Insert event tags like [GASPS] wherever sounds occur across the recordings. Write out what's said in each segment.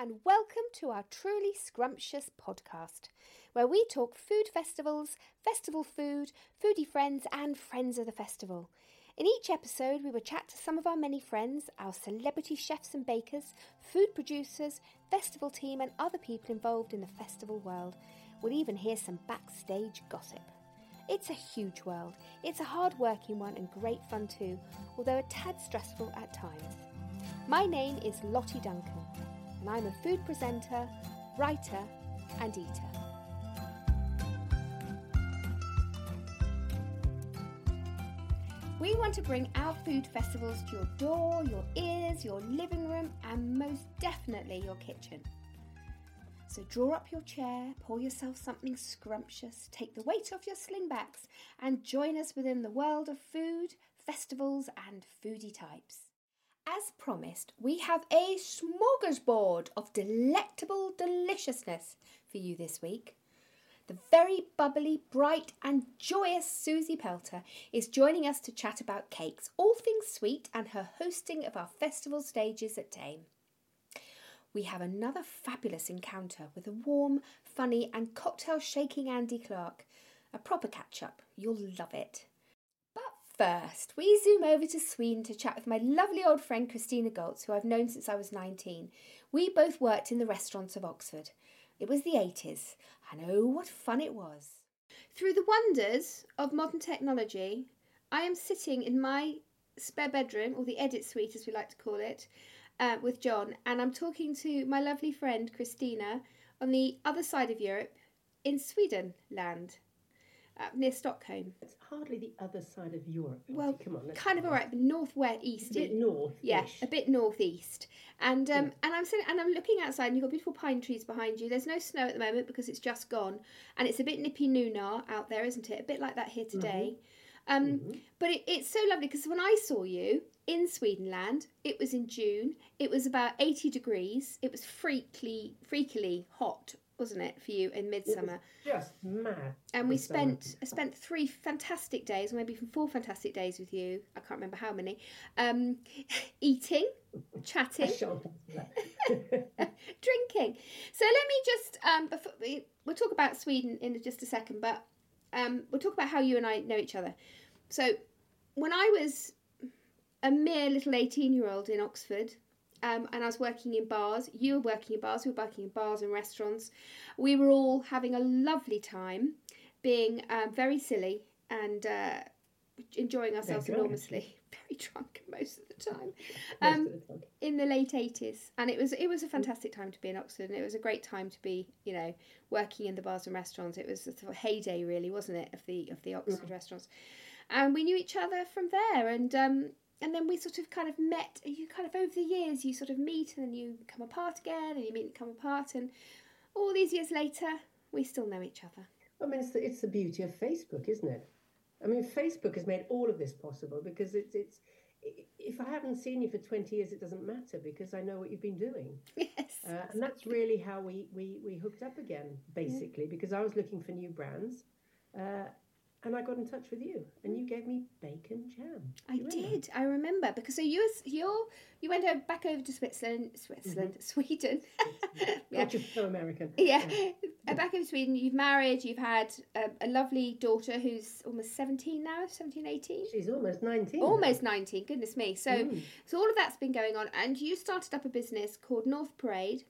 and welcome to our truly scrumptious podcast, where we talk food festivals, festival food, foodie friends, and friends of the festival. In each episode, we will chat to some of our many friends, our celebrity chefs and bakers, food producers, festival team, and other people involved in the festival world. We'll even hear some backstage gossip. It's a huge world. It's a hard working one and great fun too, although a tad stressful at times. My name is Lottie Duncan and I'm a food presenter, writer, and eater. We want to bring our food festivals to your door, your ears, your living room, and most definitely your kitchen. So draw up your chair, pour yourself something scrumptious, take the weight off your slingbacks, and join us within the world of food, festivals, and foodie types. As promised, we have a smorgasbord of delectable deliciousness for you this week. The very bubbly, bright, and joyous Suzy Pelta is joining us to chat about cakes, all things sweet, and her hosting of our festival stages at Thame. We have another fabulous encounter with a warm, funny, and cocktail shaking Andy Clarke. A proper catch up. You'll love it. First, we zoom over to Sweden to chat with my lovely old friend Christina Gotzl, who I've known since I was 19. We both worked in the restaurants of Oxford. It was the 80s, and oh, what fun it was! Through the wonders of modern technology, I am sitting in my spare bedroom, or the edit suite as we like to call it, uh, with John, and I'm talking to my lovely friend Christina on the other side of Europe in Sweden land near Stockholm. It's hardly the other side of Europe. Well, come on, kind of all right, but northwest east. A bit north. Yeah, a bit northeast. And um, yeah. and I'm sitting and I'm looking outside, and you've got beautiful pine trees behind you. There's no snow at the moment because it's just gone, and it's a bit nippy noonar out there, isn't it? A bit like that here today. Mm-hmm. Um, mm-hmm. But it, it's so lovely because when I saw you in Swedenland, it was in June. It was about 80 degrees. It was freakily, freakily hot wasn't it, for you in midsummer? just mad. And we spent I spent three fantastic days, maybe even four fantastic days with you. I can't remember how many. Um, [LAUGHS] eating, chatting, [LAUGHS] [LAUGHS] drinking. So let me just um, before we, we'll talk about Sweden in just a second, but um, we'll talk about how you and I know each other. So when I was a mere little eighteen-year-old in Oxford, um, and I was working in bars. You were working in bars. We were working in bars and restaurants. We were all having a lovely time, being um, very silly and uh, enjoying ourselves enormously. [LAUGHS] Very drunk most of the time. Um, of the in the late eighties, and it was it was a fantastic time to be in Oxford, and it was a great time to be you know working in the bars and restaurants. It was a sort of heyday, really, wasn't it, of the of the Oxford mm. restaurants, and we knew each other from there, and um, and then we sort of kind of met you kind of over the years you sort of meet and then you come apart again and you meet and come apart and all these years later we still know each other i mean it's the, it's the beauty of facebook isn't it i mean facebook has made all of this possible because it's it's if I haven't seen you for 20 years, it doesn't matter because I know what you've been doing. [LAUGHS] Yes. Uh, and that's really how we, we, we hooked up again, basically, yeah. because I was looking for new brands. Uh, and I got in touch with you, and you gave me bacon jam. I did. I remember because so you you you went over, back over to Switzerland, Switzerland, mm-hmm. Sweden. [LAUGHS] yeah, just so American. Yeah. yeah. Uh, back in Sweden, you've married. You've had a, a, lovely daughter who's almost seventeen now, 17, 18? She's almost nineteen. Almost nineteen. Goodness me. So mm. so all of that's been going on, and you started up a business called North Parade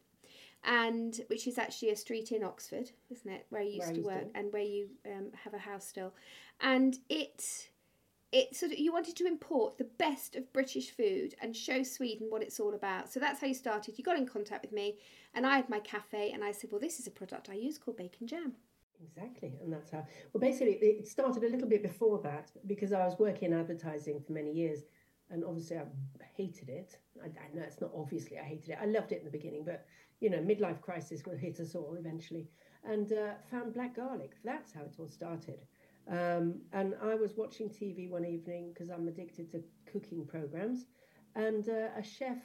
and which is actually a street in Oxford, isn't it, where you used where to work and where you um, have a house still, and it it sort of you wanted to import the best of British food and show Sweden what it's all about. So that's how you started. You got in contact with me, and I had my cafe, and I said, well, this is a product I use called bacon jam. Exactly, and that's how. Well, basically, it started a little bit before that because I was working in advertising for many years, and obviously I hated it. I, I know it's not obviously I hated it. I loved it in the beginning, but you know, midlife crisis will hit us all eventually. And uh, found black garlic. That's how it all started. Um, and I was watching TV one evening because I'm addicted to cooking programs, and uh, a chef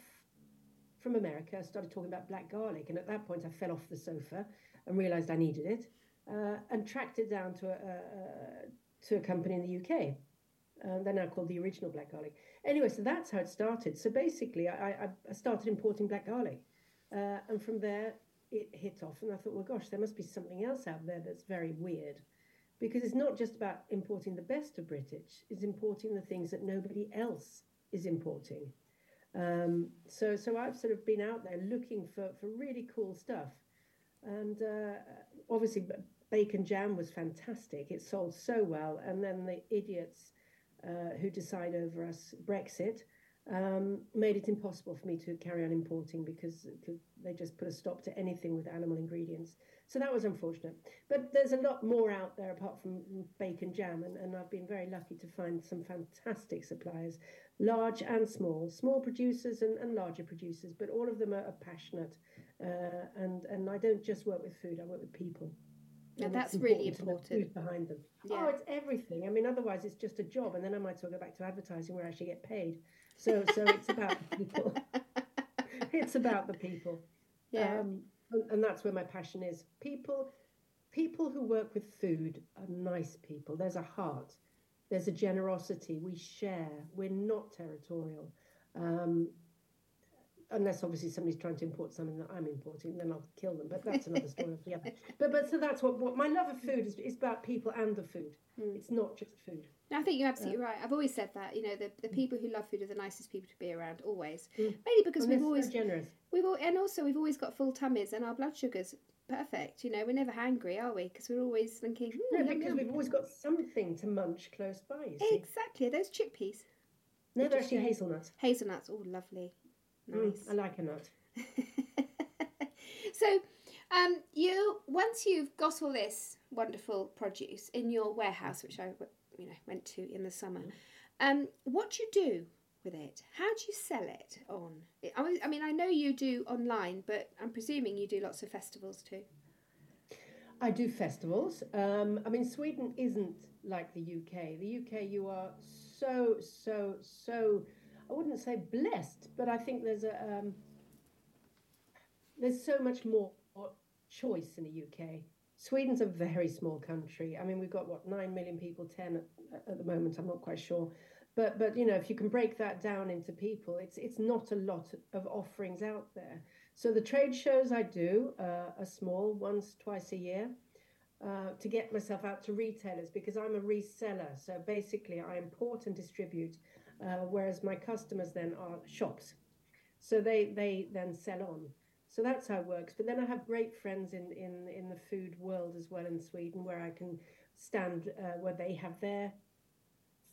from America started talking about black garlic. And at that point, I fell off the sofa and realized I needed it, uh, and tracked it down to a, a, to a company in the UK. Um, they're now called the original black garlic. Anyway, so that's how it started. So basically, I, I, I started importing black garlic Uh, and from there, it hit off. And I thought, well, gosh, there must be something else out there that's very weird. Because it's not just about importing the best of British, it's importing the things that nobody else is importing. Um, so, so I've sort of been out there looking for, for really cool stuff. And uh, obviously, bacon jam was fantastic. It sold so well. And then the idiots uh, who decide over us Brexit um, made it impossible for me to carry on importing because they just put a stop to anything with animal ingredients. So that was unfortunate. But there's a lot more out there apart from bacon jam, and, and I've been very lucky to find some fantastic suppliers, large and small, small producers and, and larger producers, but all of them are, are passionate. Uh, and, and I don't just work with food, I work with people. And, and that's really important. Behind them? Yeah. Oh, it's everything. I mean, otherwise it's just a job, and then I might as well go back to advertising where I actually get paid. So, so it's about people. [LAUGHS] it's about the people. Yeah. Um, and, that's where my passion is. People, people who work with food are nice people. There's a heart. There's a generosity. We share. We're not territorial. Um, unless obviously somebody's trying to import something that I'm importing, then I'll kill them. But that's another story [LAUGHS] altogether. But but so that's what, what my love of food is, is about people and the food. Mm. It's not just food. I think you're absolutely uh, right. I've always said that. You know, the, the people who love food are the nicest people to be around, always. Mm. Mainly because and we've always generous. We've all, and also we've always got full tummies and our blood sugars perfect. You know, we're never hungry, are we? Because we're always thinking. No, yum, because yum. we've always got something to munch close by. Exactly. Those chickpeas. No, they're actually hazelnuts. Hazelnuts. Oh, lovely. Mm, nice. Mm, I like a nut. [LAUGHS] so, um, you once you've got all this wonderful produce in your warehouse, which I you know went to in the summer, um, what do you do with it? How do you sell it on? I mean, I know you do online, but I'm presuming you do lots of festivals too. I do festivals. Um, I mean, Sweden isn't like the UK. The UK, you are so, so, so, I wouldn't say blessed, but I think there's a, um, there's so much more choice in the UK. Sweden's a very small country. I mean, we've got what nine million people, ten at, at, the moment. I'm not quite sure, but but you know, if you can break that down into people, it's it's not a lot of offerings out there. So the trade shows I do uh, are small, once twice a year, uh, to get myself out to retailers because I'm a reseller. So basically, I import and distribute, uh, whereas my customers then are shops. So they they then sell on. So that's how it works. But then I have great friends in, in, in the food world as well in Sweden where I can stand uh, where they have their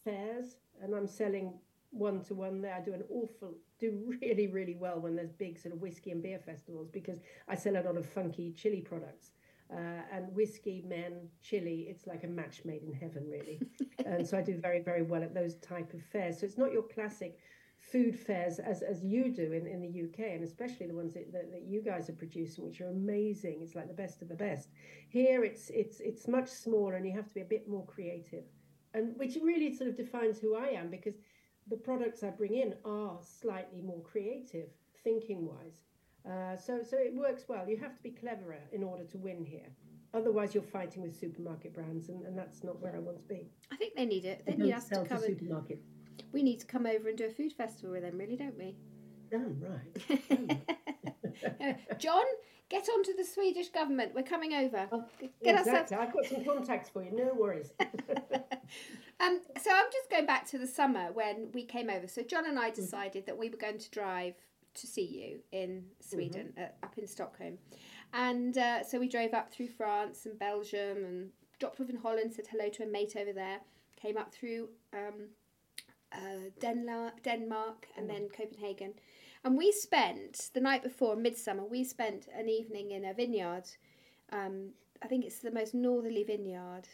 fairs and I'm selling one to one there. I do an awful, do really, really well when there's big sort of whiskey and beer festivals because I sell a lot of funky chili products. Uh, and whiskey, men, chili, it's like a match made in heaven, really. [LAUGHS] and so I do very, very well at those type of fairs. So it's not your classic food fairs as, as you do in, in the UK, and especially the ones that, that, that, you guys are producing, which are amazing. It's like the best of the best. Here, it's it's it's much smaller, and you have to be a bit more creative, and which really sort of defines who I am because the products I bring in are slightly more creative, thinking wise. Uh, so so it works well. You have to be cleverer in order to win here. Otherwise, you're fighting with supermarket brands, and, and that's not where I want to be. I think they need it. They, they need us to come. Supermarket. We need to come over and do a food festival with them, really, don't we? Oh, right. [LAUGHS] [LAUGHS] John, get on to the Swedish government. We're coming over. Oh, get exactly. Ourselves... I've got some contacts for you. No worries. [LAUGHS] um, so I'm just going back to the summer when we came over. So John and I mm-hmm. decided that we were going to drive to see you in Sweden, mm-hmm. uh, up in Stockholm. And uh, so we drove up through France and Belgium and dropped off in Holland, said hello to a mate over there, came up through um, uh, Denmark, Denmark, and then Copenhagen. And we spent the night before midsummer. We spent an evening in a vineyard. Um, I think it's the most northerly vineyard,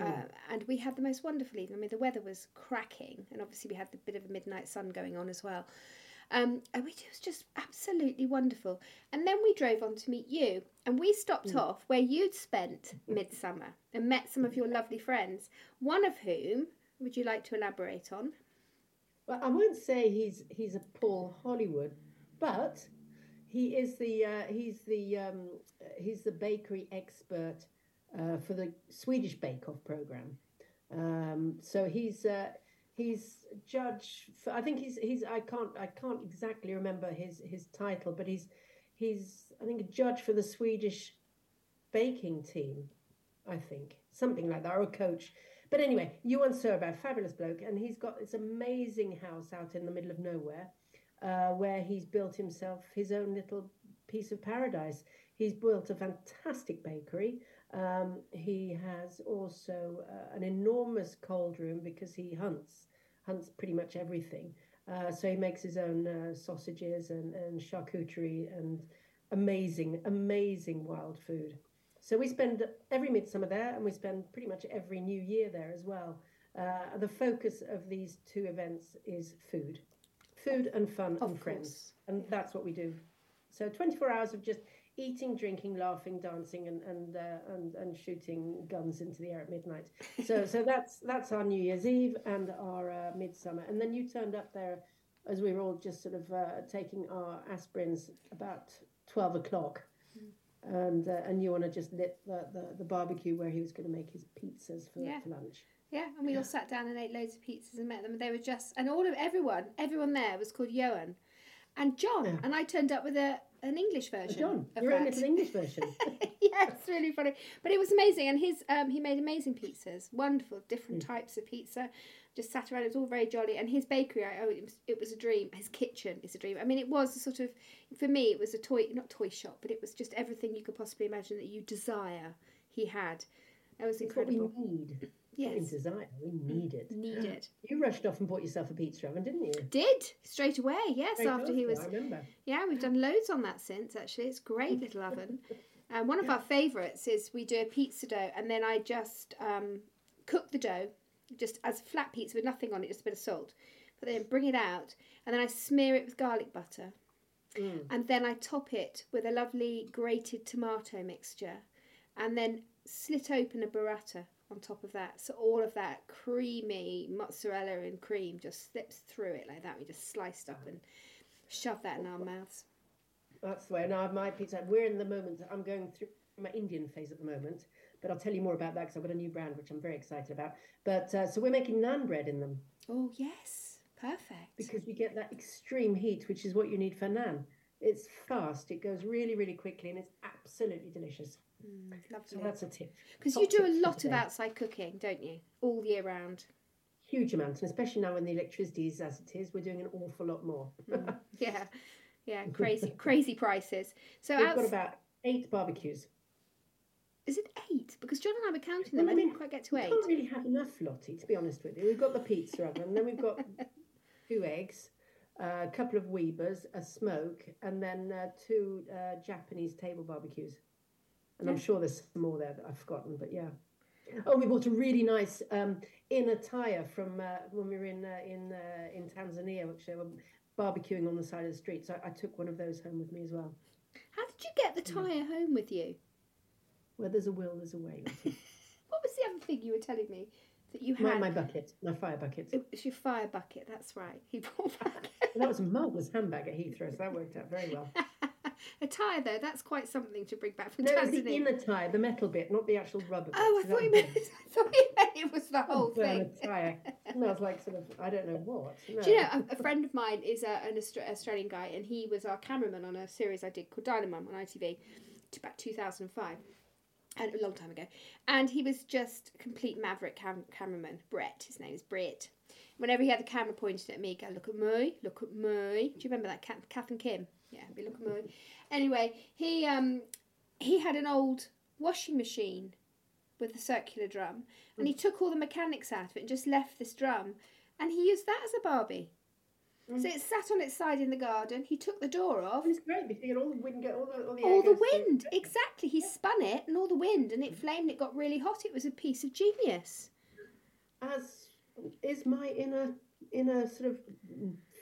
uh, mm. and we had the most wonderful evening. I mean, the weather was cracking, and obviously we had the bit of a midnight sun going on as well. Um, and it was just absolutely wonderful. And then we drove on to meet you, and we stopped mm. off where you'd spent midsummer and met some of your lovely friends. One of whom would you like to elaborate on? Well, I won't say he's he's a Paul Hollywood, but he is the uh, he's the um, he's the bakery expert uh, for the Swedish Bake Off program. Um, so he's uh, he's judge. For, I think he's he's I can't I can't exactly remember his his title, but he's he's I think a judge for the Swedish baking team. I think something like that, or a coach. But anyway, Johan Sörberg, fabulous bloke, and he's got this amazing house out in the middle of nowhere, uh, where he's built himself his own little piece of paradise. He's built a fantastic bakery. Um, he has also uh, an enormous cold room because he hunts, hunts pretty much everything. Uh, so he makes his own uh, sausages and, and charcuterie and amazing, amazing wild food. So we spend every midsummer there, and we spend pretty much every New Year there as well. Uh, the focus of these two events is food, food and fun of and friends, and that's what we do. So 24 hours of just eating, drinking, laughing, dancing, and and uh, and and shooting guns into the air at midnight. So [LAUGHS] so that's that's our New Year's Eve and our uh, midsummer. And then you turned up there as we were all just sort of uh, taking our aspirins about 12 o'clock and uh, and you want to just lit the, the, the, barbecue where he was going to make his pizzas for, yeah. for lunch. Yeah, and we all sat down and ate loads of pizzas and met them. And they were just, and all of everyone, everyone there was called Johan, and John. Yeah. And I turned up with a an English version. John, your own little English version. [LAUGHS] yeah, it's really funny, but it was amazing. And his um, he made amazing pizzas, wonderful, different mm. types of pizza just sat around. It was all very jolly. And his bakery, I, oh, it was, it was a dream. His kitchen is a dream. I mean, it was a sort of, for me, it was a toy, not toy shop, but it was just everything you could possibly imagine that you desire. He had. It was it's incredible. What we need. Yes. In desire, we need it. Need it. [GASPS] You rushed off and bought yourself a pizza oven, didn't you? Did straight away. Yes, Straight after he was. I remember. Yeah, we've done loads on that since. Actually, it's a great [LAUGHS] little oven. And um, one of our favourites is we do a pizza dough, and then I just um, cook the dough just as flat pizza with nothing on it, just a bit of salt. But then bring it out, and then I smear it with garlic butter. Mm. And then I top it with a lovely grated tomato mixture, and then slit open a burrata on top of that. So all of that creamy mozzarella and cream just slips through it like that. We just sliced up and shove that in our mouths. That's the way. Now my pizza. We're in the moment. I'm going through my Indian phase at the moment, but I'll tell you more about that because I've got a new brand which I'm very excited about. But uh, so we're making naan bread in them. Oh yes, perfect. Because you get that extreme heat, which is what you need for naan. It's fast. It goes really, really quickly, and it's absolutely delicious. Mm, lovely. So that's a tip. Because you do a lot of outside cooking, don't you? All year round. Huge amounts, and especially now when the electricity is as it is, we're doing an awful lot more. mm, [LAUGHS] yeah, yeah, [LAUGHS] crazy, crazy prices. So we've outs- got about eight barbecues. Is it eight? Because John and I were counting them. Well, I, mean, didn't quite get to eight. We can't really have enough, Lottie, to be honest with you. We've got the pizza oven, and then we've got [LAUGHS] two eggs, a couple of Webers, a smoke, and then uh, two uh, Japanese table barbecues. And yeah. I'm sure there's some more there that I've forgotten, but yeah. Oh, we bought a really nice um, inner tire from uh, when we were in uh, in uh, in Tanzania, which they were barbecuing on the side of the street. So I, I took one of those home with me as well. How did you get the tire home with you? Where there's a will, there's a way. [LAUGHS] what was the other thing you were telling me that you had? My, my bucket, my fire bucket. It was your fire bucket. That's right. He [LAUGHS] brought back. [LAUGHS] that was a marvelous handbag at Heathrow, so that worked out very well. [LAUGHS] a tyre though, that's quite something to bring back from no, Tanzania. The inner tyre, the metal bit, not the actual rubber bit. Oh, I thought, you meant, I thought you meant it was the whole thing. A tyre. smells like sort of, I don't know what. No. Do you know, a, a, friend of mine is a, an Australian guy, and he was our cameraman on a series I did called Dynamum on ITV, about 2005 and a long time ago. And he was just complete maverick cam- cameraman. Brett, his name is Brett. Whenever he had the camera pointed at me, go look at me, look at me. Do you remember that, Kath, Kath and Kim? Yeah, be look at me. Anyway, he um he had an old washing machine with a circular drum, and he took all the mechanics out of it and just left this drum, and he used that as a Barbie. Mm. So it sat on its side in the garden. He took the door off. It's great because you get all the wind, get all the all the, all the wind. Exactly. He spun it and all the wind, and it flamed. It got really hot. It was a piece of genius. As is my inner inner sort of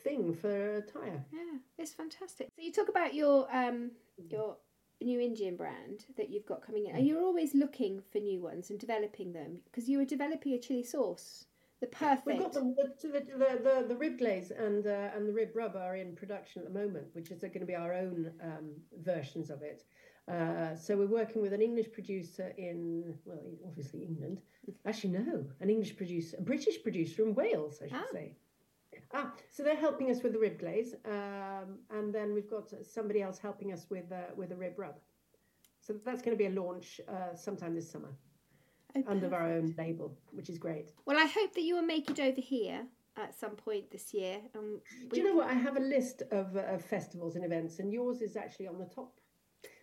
thing for a tire. Yeah, it's fantastic. So you talk about your um your new Indian brand that you've got coming in. Are you always looking for new ones and developing them? Because you were developing a chili sauce. The perfect. We've got the the, the, the, the rib glaze and uh, and the rib rub are in production at the moment, which is going to be our own um, versions of it. Uh, so we're working with an English producer in well, obviously England. [LAUGHS] Actually, no, an English producer, a British producer in Wales, I should ah. say. Ah, so they're helping us with the rib glaze, um, and then we've got somebody else helping us with uh, with a rib rub. So that's going to be a launch uh, sometime this summer Oh, under our own label, which is great. Well, I hope that you will make it over here at some point this year. Um, Do you know what? I have a list of, uh, of festivals and events, and yours is actually on the top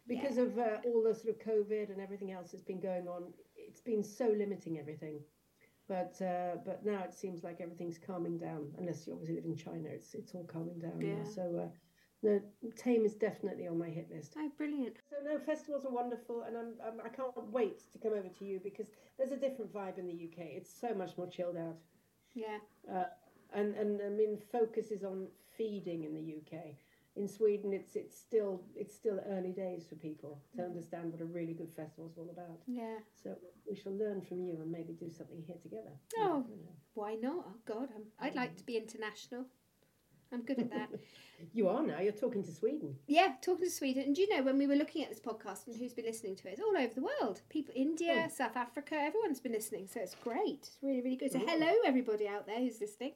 because of uh, all the sort of COVID and everything else that's been going on. It's been so limiting everything, but uh, but now it seems like everything's calming down. Unless you obviously live in China, it's it's all calming down. now. Yeah. So uh, no, Thame is definitely on my hit list. Oh, brilliant. So no, festivals are wonderful, and I'm, I'm I can't wait to come over to you because there's a different vibe in the UK. It's so much more chilled out. Yeah. Uh, and and I mean focus is on feeding in the UK. In Sweden, it's it's still it's still early days for people to understand what a really good festival is all about. Yeah. So we shall learn from you and maybe do something here together. Oh. You know. Why not? Oh, God, I'm, I'd like to be international. I'm good at that. [LAUGHS] You are now. You're talking to Sweden. yeah, talking to Sweden. And do you know, when we were looking at this podcast and who's been listening to it, it's all over the world. People, India, Oh. South Africa, everyone's been listening. So it's great. It's really, really good. So Oh. hello, everybody out there who's listening.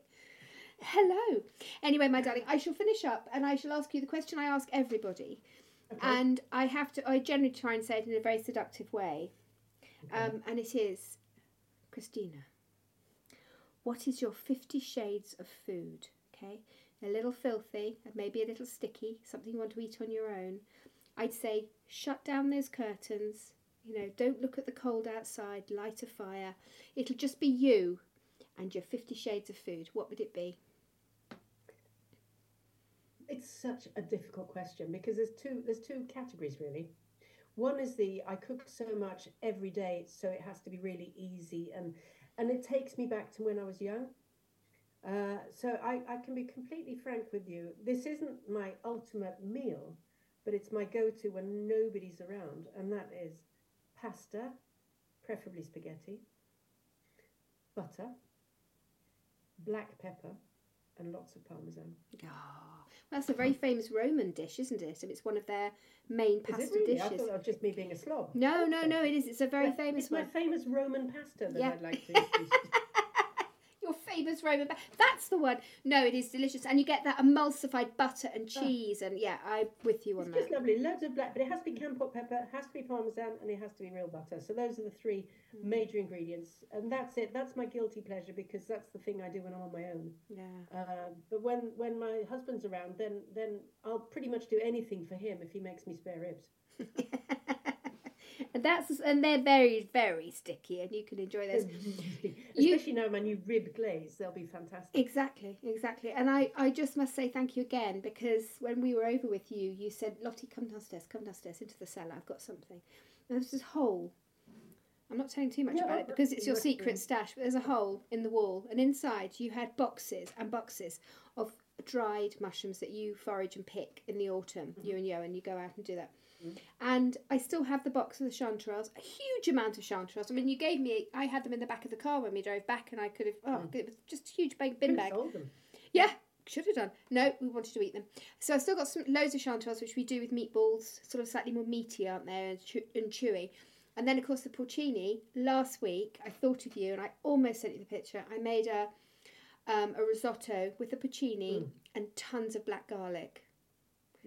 Hello. Anyway, my darling, I shall finish up and I shall ask you the question I ask everybody. Okay. And I have to, I generally try and say it in a very seductive way. Um, and it is, Christina, what is your 50 shades of food? Okay, a little filthy, and maybe a little sticky, something you want to eat on your own. I'd say shut down those curtains. You know, don't look at the cold outside, light a fire. It'll just be you and your 50 shades of food. What would it be? It's such a difficult question because there's two there's two categories really. One is the I cook so much every day, so it has to be really easy and and it takes me back to when I was young. Uh, so I, I can be completely frank with you. This isn't my ultimate meal, but it's my go-to when nobody's around, and that is pasta, preferably spaghetti, butter, black pepper, and lots of parmesan. Ah, well, that's a very famous Roman dish, isn't it? And it's one of their main Is pasta it really? I dishes. thought that was just me being a slob. No, no, no, it is. It's a very famous It's my one. famous Roman pasta that Yeah. I'd like to. [LAUGHS] introduce. Your famous Roman. Ba- That's the one. No, it is delicious, and you get that emulsified butter and cheese, and yeah, I'm with you on that. it's that. just lovely. Loads of black, but it has to be Kampot pepper, it has to be parmesan, and it has to be real butter. So those are the three Mm. major ingredients, and that's it. That's my guilty pleasure because that's the thing I do when I'm on my own. Yeah. Uh, but when when my husband's around, then then I'll pretty much do anything for him if he makes me spare ribs. [LAUGHS] and that's and they're very very sticky, and you can enjoy those. You- Especially now my new rib glaze, they'll be fantastic. Exactly, exactly. And I, I just must say thank you again because when we were over with you, you said, Lottie, come downstairs, come downstairs into the cellar. I've got something. And there's this hole. I'm not telling too much about it because it's your secret stash, but there's a hole in the wall. And inside you had boxes and boxes of dried mushrooms that you forage and pick in the autumn, Mm-hmm. you and Yo, and you go out and do that. And I still have the box of the chanterelles, a huge amount of chanterelles. I mean, you gave me, I had them in the back of the car when we drove back, and I could have, oh, Mm. it was just a huge bag, bin bag. sold them. Yeah, should have done. No, we wanted to eat them. So I've still got some loads of chanterelles, which we do with meatballs, sort of slightly more meaty, aren't they, and, chew- and chewy. And then, of course, the porcini. Last week, I thought of you, and I almost sent you the picture. I made a um, a risotto with the porcini Mm. and tons of black garlic,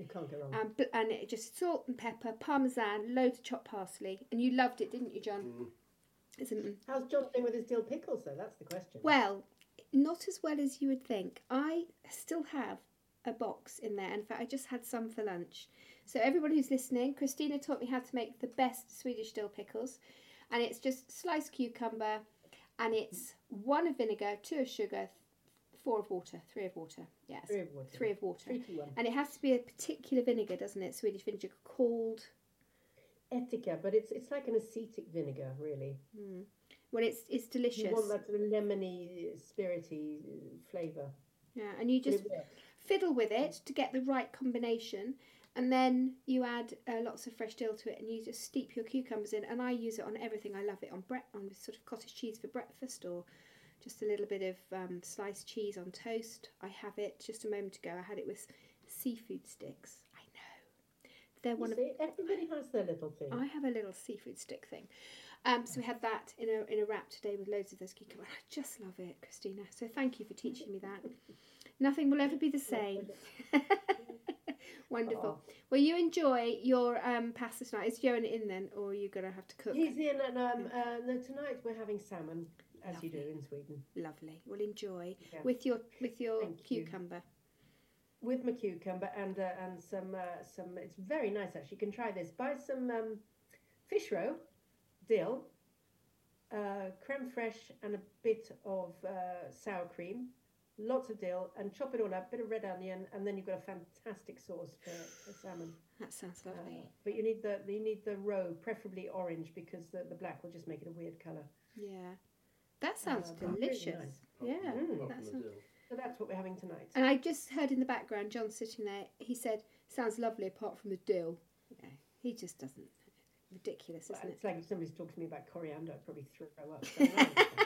You can't go wrong. Um, and bl- and it just salt and pepper, parmesan, loads of chopped parsley, and you loved it, didn't you, John? Mm. It's a- How's John doing with his dill pickles, though? That's the question. Well, not as well as you would think. I still have a box in there. In fact, I just had some for lunch. So, everyone who's listening, Christina taught me how to make the best Swedish dill pickles. And it's just sliced cucumber, and it's one of vinegar, two of sugar, four of water, three of water. Yes, Three of water. three of water. Three to one. And it has to be a particular vinegar, doesn't it? Swedish vinegar called. Ättika, but it's it's like an acetic vinegar, really. Well, it's it's delicious. You want that sort of lemony, spirity flavour. Yeah, and you just fiddle with it to get the right combination and then you add uh, lots of fresh dill to it and you just steep your cucumbers in and i use it on everything i love it on bre- on sort of cottage cheese for breakfast or just a little bit of um, sliced cheese on toast i have it just a moment ago i had it with seafood sticks i know they're one You of see, everybody has their little thing. I have a little seafood stick thing. Um, so we had that in a in a wrap today with loads of those cucumbers. I just love it, Christina. So thank you for teaching me that. Nothing will ever be the same. [LAUGHS] Wonderful. Oh. Well, you enjoy your um, pasta tonight. Is Joan in then, or are you going to have to cook? He's in, and um, uh, no, tonight we're having salmon, as you do in Sweden, Lovely. Well, enjoy Yeah. with your with your Thank you. cucumber. with my cucumber and uh, and some uh, some. It's very nice actually. You can try this. Buy some um, fish roe, dill, uh, creme fraiche, and a bit of uh, sour cream. Lots of dill and chop it all up. A bit of red onion, and then you've got a fantastic sauce for, for salmon. That sounds Uh, lovely. but you need the you need the roe, preferably orange, because the, the black will just make it a weird colour. Yeah, that sounds delicious. nice. Yeah, Mm. That sounds- So that's what we're having tonight. And I just heard in the background, John sitting there. He said, "Sounds lovely, apart from the dill." Yeah, he just doesn't. Ridiculous, Well, isn't it? it's like if somebody's talking to me about coriander, I'd probably throw up. [LAUGHS]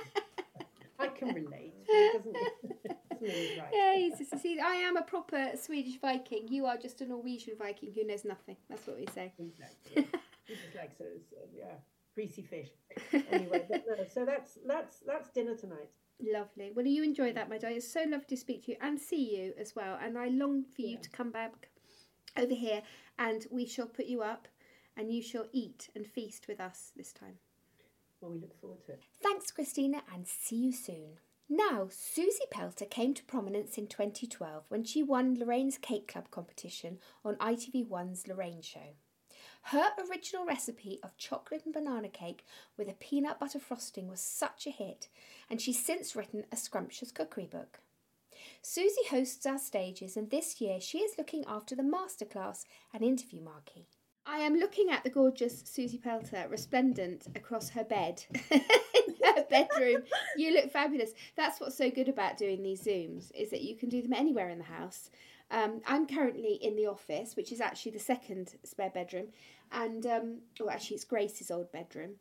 So I can relate. Doesn't, doesn't right. Yeah, he's just, see, I am a proper Swedish Viking. You are just a Norwegian Viking who knows nothing. That's what we say. Exactly. [LAUGHS] He just likes those, uh, yeah, greasy fish. [LAUGHS] Anyway, but no, so that's that's that's dinner tonight. Lovely. Well, you enjoy that, my dear. It's so lovely to speak to you and see you as well. And I long for you Yeah. to come back over here and we shall put you up and you shall eat and feast with us this time. Well, we look forward to it. Thanks, Christina, and see you soon. Now, Suzy Pelta came to prominence in 2012 when she won Lorraine's Cake Club competition on ITV1's Lorraine Show. Her original recipe of chocolate and banana cake with a peanut butter frosting was such a hit, and she's since written a scrumptious cookery book. Suzy hosts our stages, and this year she is looking after the masterclass and interview marquee. I am looking at the gorgeous Suzy Pelta resplendent across her bed in [LAUGHS] her bedroom. You look fabulous. That's what's so good about doing these Zooms is that you can do them anywhere in the house. Um, I'm currently in the office, which is actually the second spare bedroom, and um, well, actually it's Grace's old bedroom,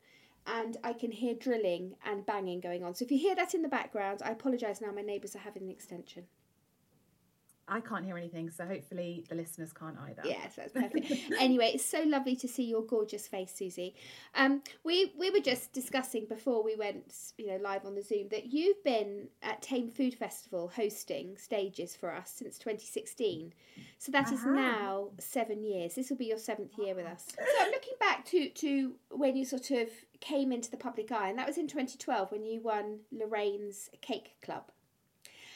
and I can hear drilling and banging going on. So if you hear that in the background, I apologise. Now my neighbours are having an extension. I can't hear anything, so hopefully the listeners can't either. Yes, that's perfect. [LAUGHS] anyway, it's so lovely to see your gorgeous face, Suzy. Um, we we were just discussing before we went, you know, live on the Zoom that you've been at Thame Food Festival hosting stages for us since 2016. So that is I have. now seven years. This will be your seventh year with us. So I'm looking back to to when you sort of came into the public eye, and that was in 2012 when you won Lorraine's Cake Club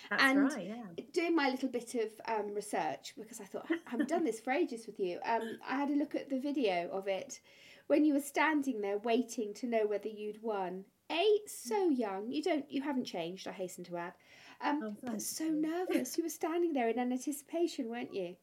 That's And- right, yeah. doing my little bit of um, research because I thought I haven't done this for ages with you. Um, I had a look at the video of it when you were standing there waiting to know whether you'd won. A so young, you don't, you haven't changed. I hasten to add, um, Oh, but so [LAUGHS] nervous. You were standing there in anticipation, weren't you?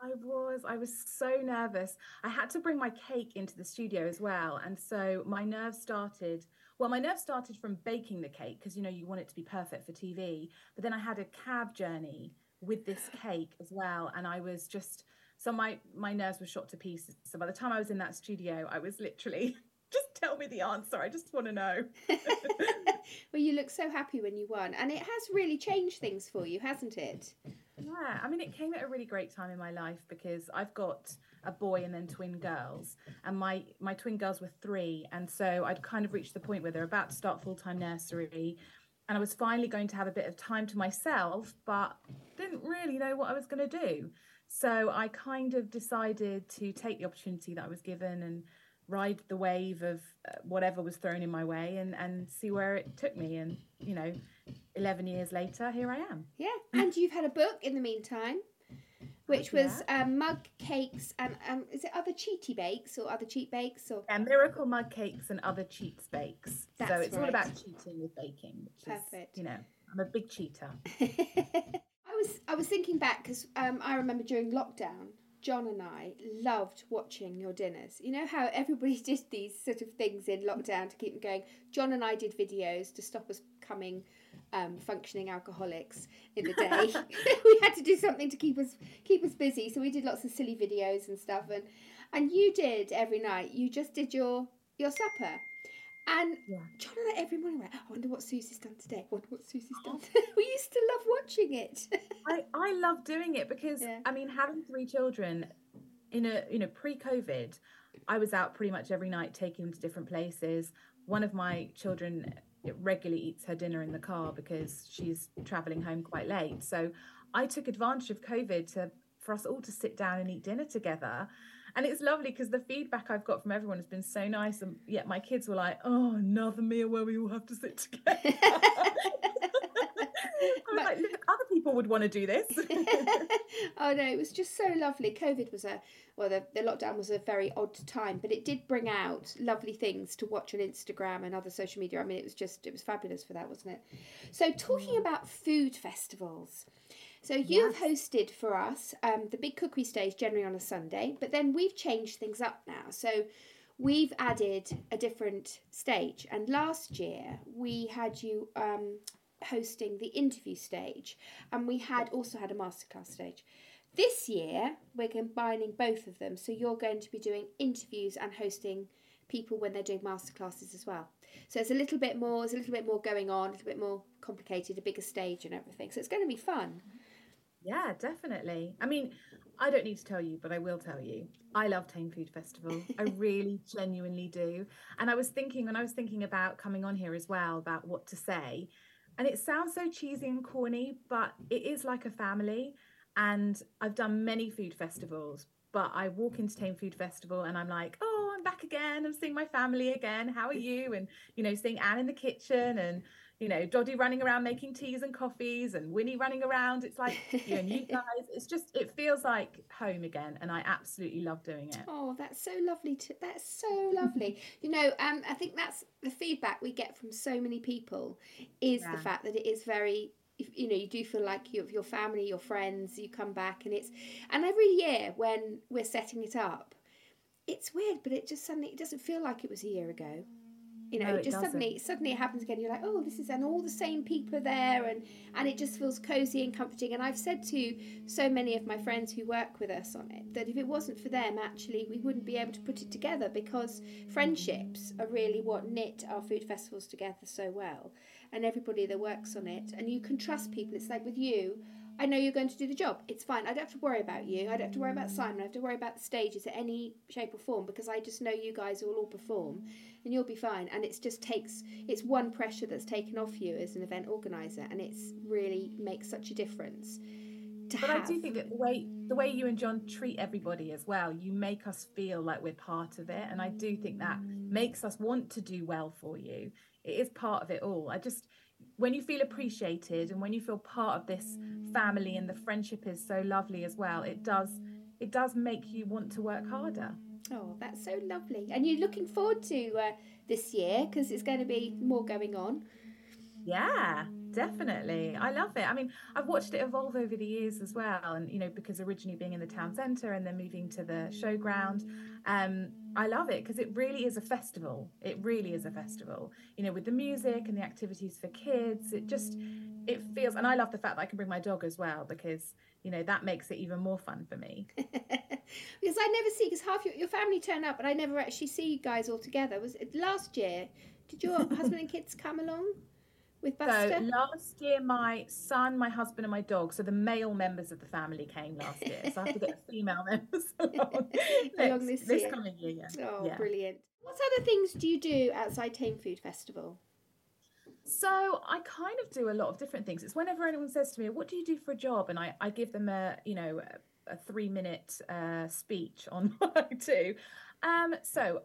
I was. I was so nervous. I had to bring my cake into the studio as well. And so my nerves started. Well, my nerves started from baking the cake because, you know, you want it to be perfect for TV. But then I had a cab journey with this cake as well. And I was just, so my, my nerves were shot to pieces. So by the time I was in that studio, I was literally, [LAUGHS] just tell me the answer. I just want to know. [LAUGHS] well, you look so happy when you won, and it has really changed things for you, hasn't it? Yeah, I mean, it came at a really great time in my life because I've got a boy and then twin girls, and my my twin girls were three, and so I'd kind of reached the point where they're about to start full time nursery, and I was finally going to have a bit of time to myself, but didn't really know what I was going to do. So I kind of decided to take the opportunity that I was given and ride the wave of uh, whatever was thrown in my way and and see where it took me. And you know 11 years later here i am. Yeah, and you've had a book in the meantime, which was um, mug cakes and um, is it other cheaty bakes or other cheat bakes or and miracle mug cakes and other cheats bakes so That's it's all about cheating with baking which Perfect. is you know i'm a big cheater [LAUGHS] I was I was thinking back because um, I remember during lockdown, John and I loved watching your dinners. You know how everybody [LAUGHS] did these sort of things in lockdown to keep them going. John and I did videos to stop us becoming um, functioning alcoholics in the day. [LAUGHS] [LAUGHS] we had to do something to keep us keep us busy, so we did lots of silly videos and stuff. And and you did every night. You just did your your supper. And Yeah. John and I every morning went, I wonder what Suzy's done today. I wonder what Suzy's done. [LAUGHS] we used to love watching it. I, I love doing it because Yeah. I mean having three children in a you know pre-COVID, I was out pretty much every night taking them to different places. One of my children regularly eats her dinner in the car because she's traveling home quite late. So I took advantage of COVID to for us all to sit down and eat dinner together. And it's lovely because the feedback I've got from everyone has been so nice. And yet my kids were like, oh, another meal where we all have to sit together. [LAUGHS] I was like, look, other people would want to do this. [LAUGHS] oh no, it was just so lovely. COVID was a well, the, the lockdown was a very odd time, but it did bring out lovely things to watch on Instagram and other social media. I mean, it was just it was fabulous for that, wasn't it? So, talking mm. about food festivals. So you've yes. hosted for us um, the big cookery stage generally on a Sunday, but then we've changed things up now. So we've added a different stage, and last year we had you um, hosting the interview stage, and we had also had a masterclass stage. This year, we're combining both of them, so you're going to be doing interviews and hosting people when they're doing masterclasses as well. So it's a little bit more, there's a little bit more going on, a little bit more complicated, a bigger stage and everything. So it's going to be fun. Yeah, definitely. I mean, I don't need to tell you, but I will tell you. I love Thame Food Festival. I [LAUGHS] really genuinely do. And I was thinking when I was thinking about coming on here as well about what to say, and it sounds so cheesy and corny, but it is like a family. And I've done many food festivals, but I walk into Thame Food Festival and I'm like, oh, I'm back again. I'm seeing my family again. How are you? And, you know, seeing Anne in the kitchen and, you know, Doddy running around making teas and coffees and Winnie running around. It's like you and you [LAUGHS] guys. It's just it feels like home again, and I absolutely love doing it. Oh, that's so lovely. To, that's so lovely. [LAUGHS] you know, um, I think that's the feedback we get from so many people is yeah. the fact that it is very you know you do feel like you your family your friends you come back and it's and every year when we're setting it up it's weird but it just suddenly it doesn't feel like it was a year ago you know, no, just doesn't. suddenly suddenly it happens again. You're like, oh, this is and all the same people are there, and and it just feels cozy and comforting. And I've said to so many of my friends who work with us on it that if it wasn't for them, actually, we wouldn't be able to put it together because friendships are really what knit our food festivals together so well, and everybody that works on it, and you can trust people. It's like with you. I know you're going to do the job. It's fine. I don't have to worry about you. I don't have to worry about Simon. I have to worry about the stages at any shape or form because I just know you guys will all perform and you'll be fine. And it just takes, it's one pressure that's taken off you as an event organizer and it's really makes such a difference. but have. I do think that the way the way you and John treat everybody as well, you make us feel like we're part of it, and I do think that makes us want to do well for you. It is part of it all. I just when you feel appreciated and when you feel part of this family and the friendship is so lovely as well it does it does make you want to work harder oh that's so lovely. And you're looking forward to uh, this year because it's going to be more going on. Yeah definitely. I love it. I mean i've watched it evolve over the years as well and you know because originally being in the town centre and then moving to the showground um i love it because it really is a festival. It really is a festival. You know with the music and the activities for kids it just it feels and i love the fact that i can bring my dog as well because you know that makes it even more fun for me [LAUGHS] because i never see because half your, your family turn up but i never actually see you guys all together was it last year did your [LAUGHS] husband and kids come along with Buster? So last year, my son, my husband, and my dog, so the male members of the family came last year. So I have to get [LAUGHS] the female members along, along this, this year. coming year. Yeah. Oh, yeah. brilliant. What other things do you do outside Thame Food Festival? So I kind of do a lot of different things. It's whenever anyone says to me, "What do you do for a job?" and I, I give them a you know a, three minute uh, speech on [LAUGHS] what I do. Um, so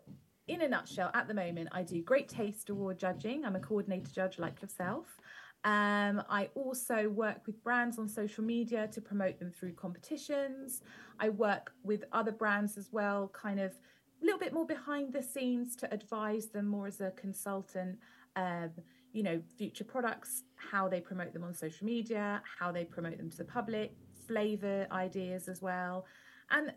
in a nutshell, at the moment, I do Great Taste Award judging. I'm a coordinator judge like yourself. Um, I also work with brands on social media to promote them through competitions. I work with other brands as well, kind of a little bit more behind the scenes to advise them more as a consultant. Um, you know, future products, how they promote them on social media, how they promote them to the public, flavor ideas as well. And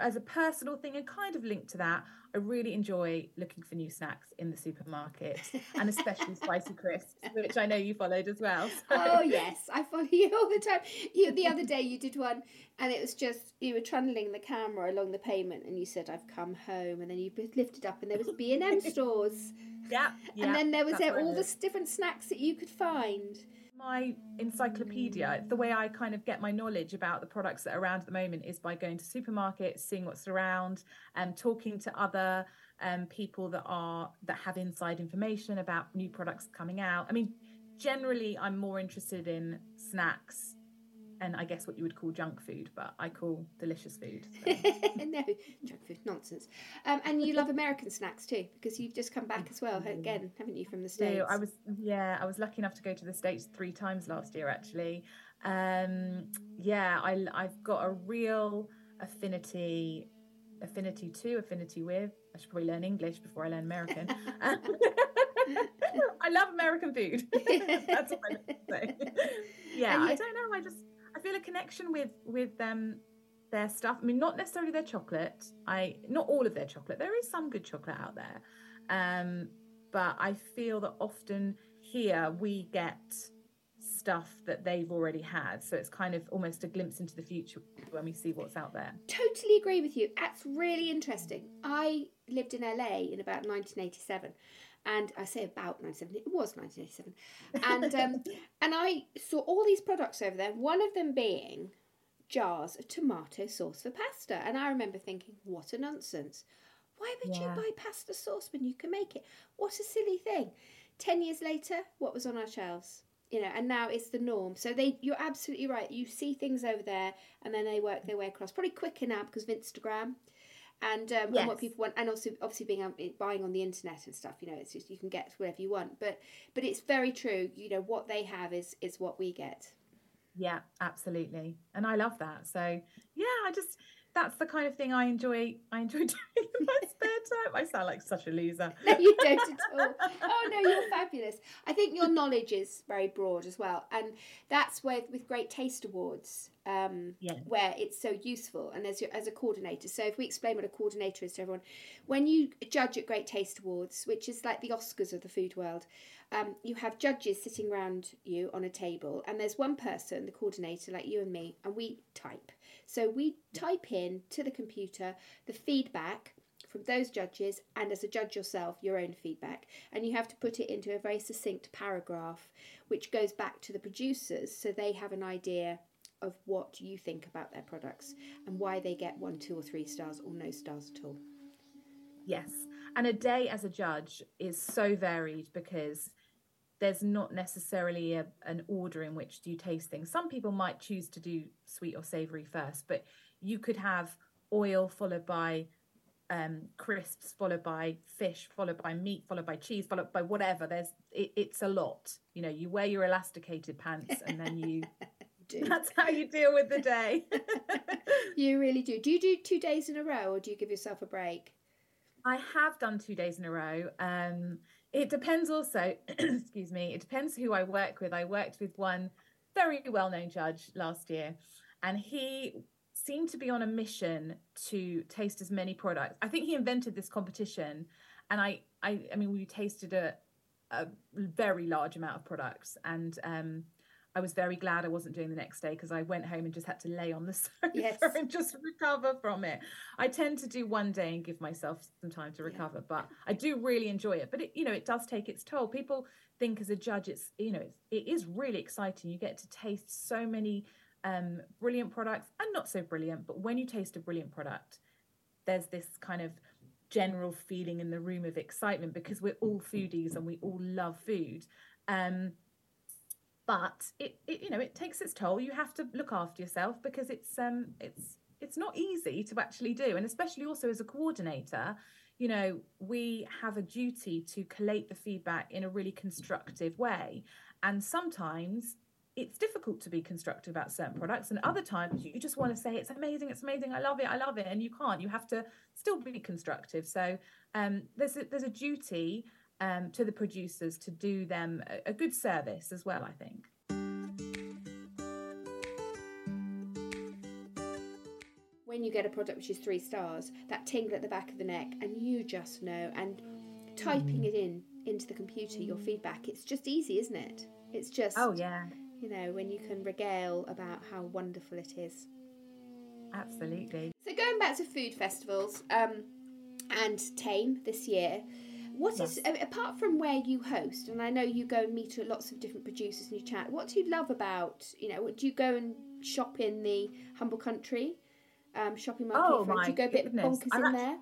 as a personal thing and kind of linked to that, I really enjoy looking for new snacks in the supermarket and especially [LAUGHS] spicy crisps, which I know you followed as well. So. Oh yes, I follow you all the time. You the other day you did one and it was just you were trundling the camera along the pavement and you said I've come home and then you lifted up and there was B and M stores. Yeah, yeah. And then there was there all the different snacks that you could find my encyclopedia. The way I kind of get my knowledge about the products that are around at the moment is by going to supermarkets, seeing what's around, and talking to other um, people that are that have inside information about new products coming out. I mean, generally, I'm more interested in snacks and I guess what you would call junk food, but I call delicious food. So. [LAUGHS] no, junk food nonsense. Um, and you love American snacks too, because you've just come back as well again, haven't you, from the states? I was yeah, I was lucky enough to go to the states three times last year actually. Um, yeah, I I've got a real affinity affinity to affinity with. I should probably learn English before I learn American. [LAUGHS] [LAUGHS] I love American food. That's what I say. Yeah, I don't know. I just I feel a connection with with um their stuff. I mean, not necessarily their chocolate. I not all of their chocolate. There is some good chocolate out there, um, but I feel that often here we get stuff that they've already had. So it's kind of almost a glimpse into the future when we see what's out there. Totally agree with you. That's really interesting. I lived in LA in about 1987 and I say about 1970, it was 1987, and um, [LAUGHS] and I saw all these products over there. One of them being jars of tomato sauce for pasta, and I remember thinking, what a nonsense! Why would yeah. you buy pasta sauce when you can make it? What a silly thing! Ten years later, what was on our shelves? You know, and now it's the norm. So they, you're absolutely right. You see things over there, and then they work their way across. Probably quicker now because of Instagram and, um, yes. and what people want, and also obviously being um, buying on the internet and stuff. You know, it's just you can get whatever you want. But but it's very true. You know, what they have is is what we get. Yeah, absolutely, and I love that. So yeah, I just that's the kind of thing I enjoy. I enjoy [LAUGHS] doing in my spare time. I sound like such a loser. [LAUGHS] No, you don't at all. Oh no, you're fabulous. I think your knowledge is very broad as well, and that's where with Great Taste Awards, um, yeah. where it's so useful. And as your, as a coordinator, so if we explain what a coordinator is to everyone, when you judge at Great Taste Awards, which is like the Oscars of the food world, um, you have judges sitting around you on a table, and there's one person, the coordinator, like you and me, and we type. So we type in to the computer the feedback from those judges and as a judge yourself your own feedback. And you have to put it into a very succinct paragraph which goes back to the producers so they have an idea of what you think about their products and why they get one two or three stars or no stars at all. Yes. And a day as a judge is so varied because there's not necessarily a, an order in which you taste things. Some people might choose to do sweet or savory first, but you could have oil followed by um, crisps, followed by fish, followed by meat, followed by cheese, followed by whatever. There's it, it's a lot. You know, you wear your elasticated pants and then you. [LAUGHS] That's how you deal with the day. [LAUGHS] you really do. Do you do two days in a row, or do you give yourself a break? I have done two days in a row. Um, it depends also, [CLEARS THROAT] excuse me, it depends who I work with. I worked with one very well known judge last year, and he seemed to be on a mission to taste as many products. I think he invented this competition, and I, I, I mean, we tasted a, a very large amount of products, and um, I was very glad I wasn't doing the next day because I went home and just had to lay on the [LAUGHS] sofa yes. and just recover from it. I tend to do one day and give myself some time to recover, yeah. but I do really enjoy it. But it, you know, it does take its toll. People think as a judge, it's you know, it's, it is really exciting. You get to taste so many um, brilliant products and not so brilliant. But when you taste a brilliant product, there's this kind of general feeling in the room of excitement because we're all foodies and we all love food. Um, but it, it, you know it takes its toll. You have to look after yourself because it's um it's it's not easy to actually do. And especially also as a coordinator you know we have a duty to collate the feedback in a really constructive way. And sometimes it's difficult to be constructive about certain products. And other times you just want to say it's amazing it's amazing i love it i love it and you can't. You have to still be constructive. So um, there's a, there's a duty um, to the producers to do them a, a good service as well, I think. When you get a product which is three stars, that tingle at the back of the neck, and you just know, and typing it in into the computer, your feedback, it's just easy, isn't it? It's just, oh, yeah. You know, when you can regale about how wonderful it is. Absolutely. So, going back to food festivals um, and Thame this year, what is apart from where you host, and I know you go and meet lots of different producers and you chat. What do you love about you know? Do you go and shop in the humble country, um, shopping market? Oh my Do you go a bit bonkers I'm in there?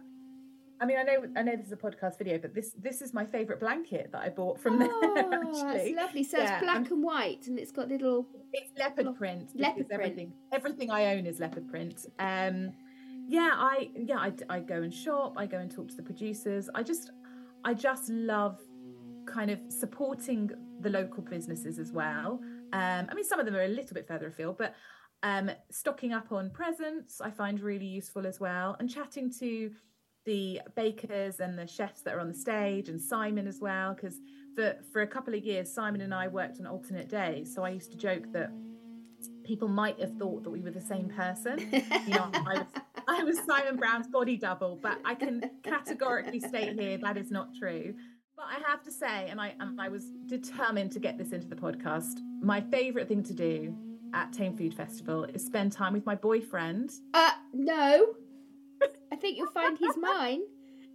I mean, I know, I know this is a podcast video, but this this is my favourite blanket that I bought from there. [LAUGHS] Oh, that's lovely. So Yeah, it's black and- and white, and it's got little. it's leopard print. leopard print. Everything, everything I own is leopard print. Um, yeah, I yeah, I, I go and shop. I go and talk to the producers. I just, I just love kind of supporting the local businesses as well. Um, I mean, some of them are a little bit further afield, but um, stocking up on presents I find really useful as well, and chatting to the bakers and the chefs that are on the stage, and Simon as well, because for for a couple of years, Simon and I worked on alternate days, so I used to joke that people might have thought that we were the same person. You know, I was, [LAUGHS] I was Simon Brown's body double, but I can categorically state here that is not true. But I have to say, and I and I was determined to get this into the podcast. My favourite thing to do at Thame Food Festival is spend time with my boyfriend. Uh, no. I think you'll find he's mine.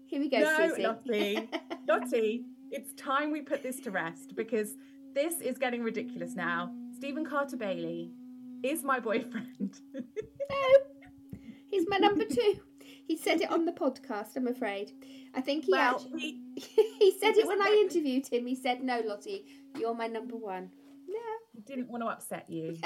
Here we go, no, Suzy. Lottie, Lottie, [LAUGHS] it's time we put this to rest because this is getting ridiculous now. Steven Carter-Bailey is my boyfriend. [LAUGHS] No, he's my number two. He said it on the podcast. I'm afraid. I think he well, actually he, [LAUGHS] he said it when I interviewed him. He said, "No, Lottie, you're my number one." No. he didn't want to upset you. [LAUGHS]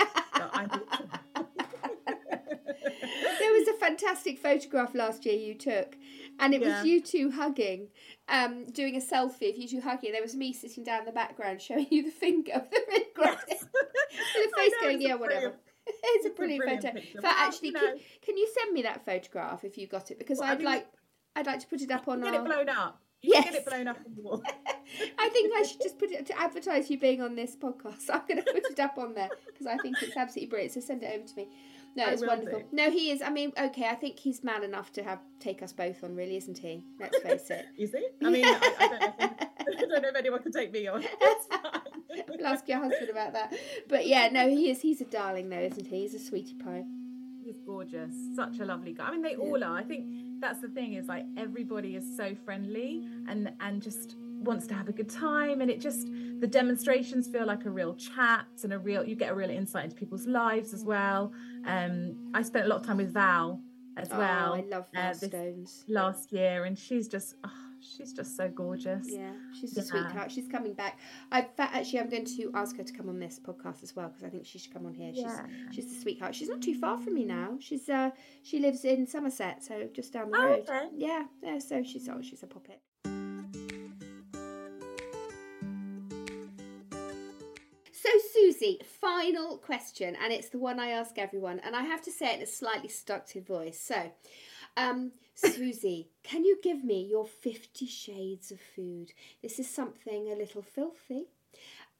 there was a fantastic photograph last year you took, and it Yeah. was you two hugging, um, doing a selfie of you two hugging. There was me sitting down in the background showing you the finger [LAUGHS] with the ring. With the face know, going, yeah, whatever. Brilliant- [LAUGHS] it's a it's a brilliant, brilliant photo. picture. But Well, actually, can, can you send me that photograph if you got it? Because Well, I'd like, I'd like to put it up on Get our. it blown up. You should Get it blown up on the wall. [LAUGHS] I think I should just put it to advertise you being on this podcast. I'm going to put it up on there because I think it's absolutely brilliant. So send it over to me. No, I it's wonderful. do. No, he is. I mean, okay, I think he's man enough to have take us both on, really, isn't he? Let's face it. [LAUGHS] You see? I mean, I, I, don't know if, I don't know if anyone can take me on. [LAUGHS] We'll ask your husband about that. But yeah, no, he is. He's a darling, though, isn't he? He's a sweetie pie. He's gorgeous. Such a lovely guy. I mean, they all are. I think that's the thing is like everybody is so friendly and and just wants to have a good time and it just the demonstrations feel like a real chat and a real you get a real insight into people's lives as well um i spent a lot of time with val as well oh, I love uh, Stones. last year and she's just oh, she's just so gorgeous Yeah, she's a Yeah. sweetheart. She's coming back. I actually, I'm going to ask her to come on this podcast as well because I think she should come on here. She's Yeah. she's a sweetheart. She's not too far from me now. She's uh she lives in Somerset, so just down the Oh, road. okay. Yeah, yeah. So she's oh she's a poppet. So Suzy, final question, and it's the one I ask everyone, and I have to say it in a slightly stuck-to voice. So, um, Suzy, can you give me your Fifty Shades of food? This is something a little filthy,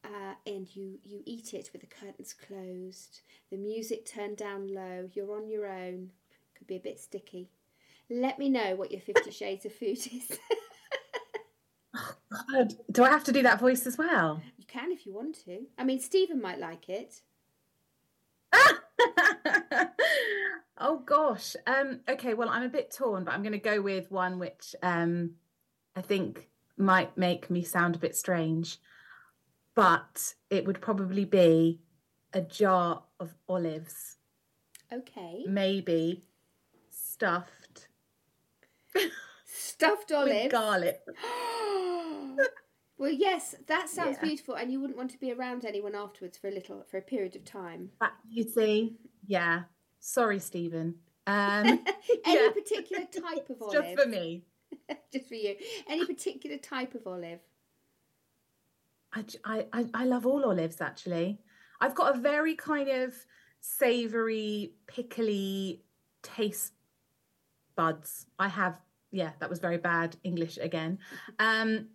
uh, and you you eat it with the curtains closed, the music turned down low. You're on your own. Could be a bit sticky. Let me know what your Fifty [LAUGHS] Shades of food is. oh, God, do i have to do that voice as well you can if you want to. I mean, Steven might like it. [LAUGHS] oh gosh. Um, okay, well, I'm a bit torn, but I'm going to go with one which um, I think might make me sound a bit strange. But it would probably be a jar of olives, Okay. maybe stuffed Stuffed with garlic. [GASPS] well, yes, that sounds Yeah. beautiful, and you wouldn't want to be around anyone afterwards for a little, for a period of time. That, you see, yeah. Sorry, Steven. [LAUGHS] Um, Any Yeah. particular type of olive? [LAUGHS] just for me. [LAUGHS] Just for you. Any particular type of olive? I, I, I love all olives actually. I've got a very kind of savory, pickly taste buds. I have, yeah, that was very bad English again. Um,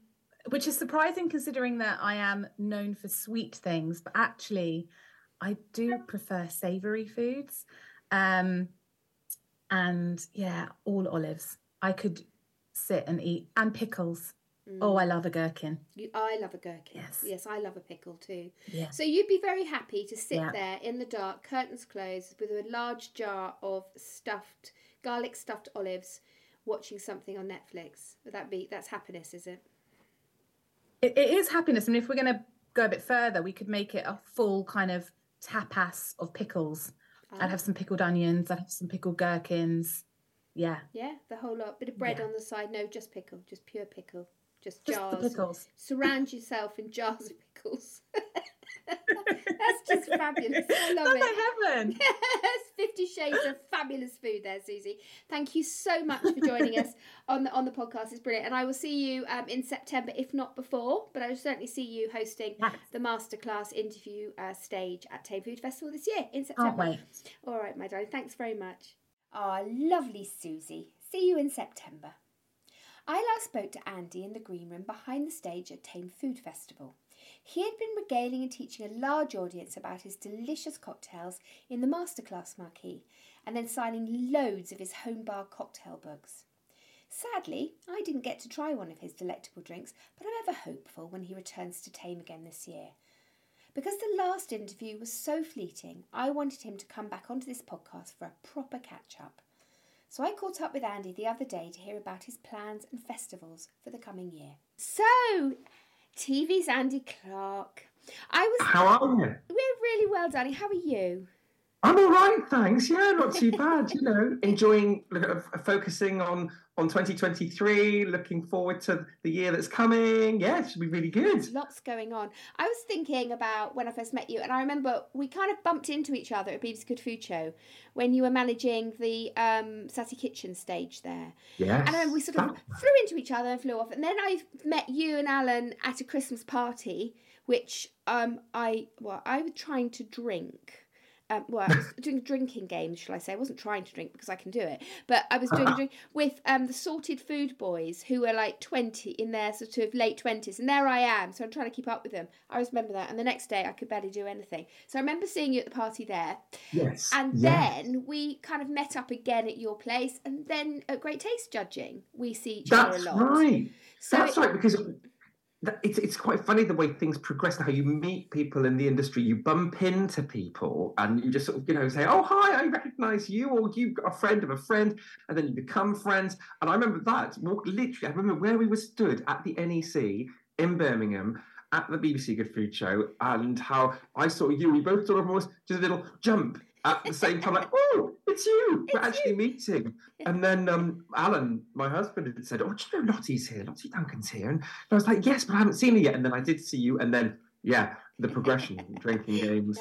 which is surprising considering that I am known for sweet things, but actually, I do prefer savory foods. Um, and yeah, all olives. I could sit and eat, and pickles. Oh, I love a gherkin. You, I love a gherkin. Yes. Yes, I love a pickle too. Yeah. So you'd be very happy to sit Yeah. there in the dark, curtains closed, with a large jar of stuffed garlic stuffed olives, watching something on Netflix. Would that be that's happiness, is it? It, it is happiness. I And if we're going to go a bit further, we could make it a full kind of tapas of pickles. Ah. I'd have some pickled onions, I'd have some pickled gherkins. Yeah. Yeah, the whole lot. Bit of bread Yeah. on the side. No, just pickle. Just pure pickle. Just Just jars. the pickles. Surround yourself in jars of pickles. [LAUGHS] That's just fabulous. I love Oh it. heaven. [LAUGHS] Yes, Fifty Shades of fabulous food there, Suzy. Thank you so much for joining us [LAUGHS] on the on the podcast. It's brilliant, and I will see you um, in September, if not before. But I will certainly see you hosting Yes. the masterclass interview uh, stage at Thame Food Festival this year in September. All right, my darling. Thanks very much. Ah, lovely Suzy. See you in September. I last spoke to Andy in the green room behind the stage at Thame Food Festival. He had been regaling and teaching a large audience about his delicious cocktails in the masterclass marquee, and then signing loads of his home bar cocktail books. Sadly, I didn't get to try one of his delectable drinks, but I'm ever hopeful when he returns to Thame again this year. Because the last interview was so fleeting, I wanted him to come back onto this podcast for a proper catch up. So I caught up with Andy the other day to hear about his plans and festivals for the coming year. So, TV's Andy Clarke. I was. How are you? We're really well, darling. How are you? I'm all right, thanks. Yeah, not too bad. You know, enjoying uh, focusing on on 2023. Looking forward to the year that's coming. Yeah, it should be really good. Lots going on. I was thinking about when I first met you, and I remember we kind of bumped into each other at BBC Good Food Show when you were managing the um, Sassy Kitchen stage there. Yeah. And then we sort of flew into each other and flew off. And then I met you and Alan at a Christmas party, which um, I well I was trying to drink. Um, well, I was [LAUGHS] doing drinking games, shall I say? I wasn't trying to drink because I can do it, but I was doing drink with um, the Sorted Food Boys, who were like twenty in their sort of late twenties, and there I am. So I'm trying to keep up with them. I always remember that. And the next day, I could barely do anything. So I remember seeing you at the party there, yes. and yes. then we kind of met up again at your place, and then at Great Taste Judging, we see each other That's a lot. right. So That's it- right because it's it's quite funny the way things progress and how you meet people in the industry. You bump into people and you just sort of you know say, "Oh hi, I recognise you," or "You've got a friend of a friend," and then you become friends. And I remember that literally. I remember where we were stood at the NEC in Birmingham. At the BBC Good Food Show, and how I saw you, we both sort of almost just a little jump at the same time, like, oh, it's you. We're It's actually meeting. And then um, Alan, my husband, had said, oh, do you know Lottie's here? Lottie Duncan's here. And I was like, yes, but I haven't seen her yet. And then I did see you. And then, yeah, the progression, [LAUGHS] drinking games,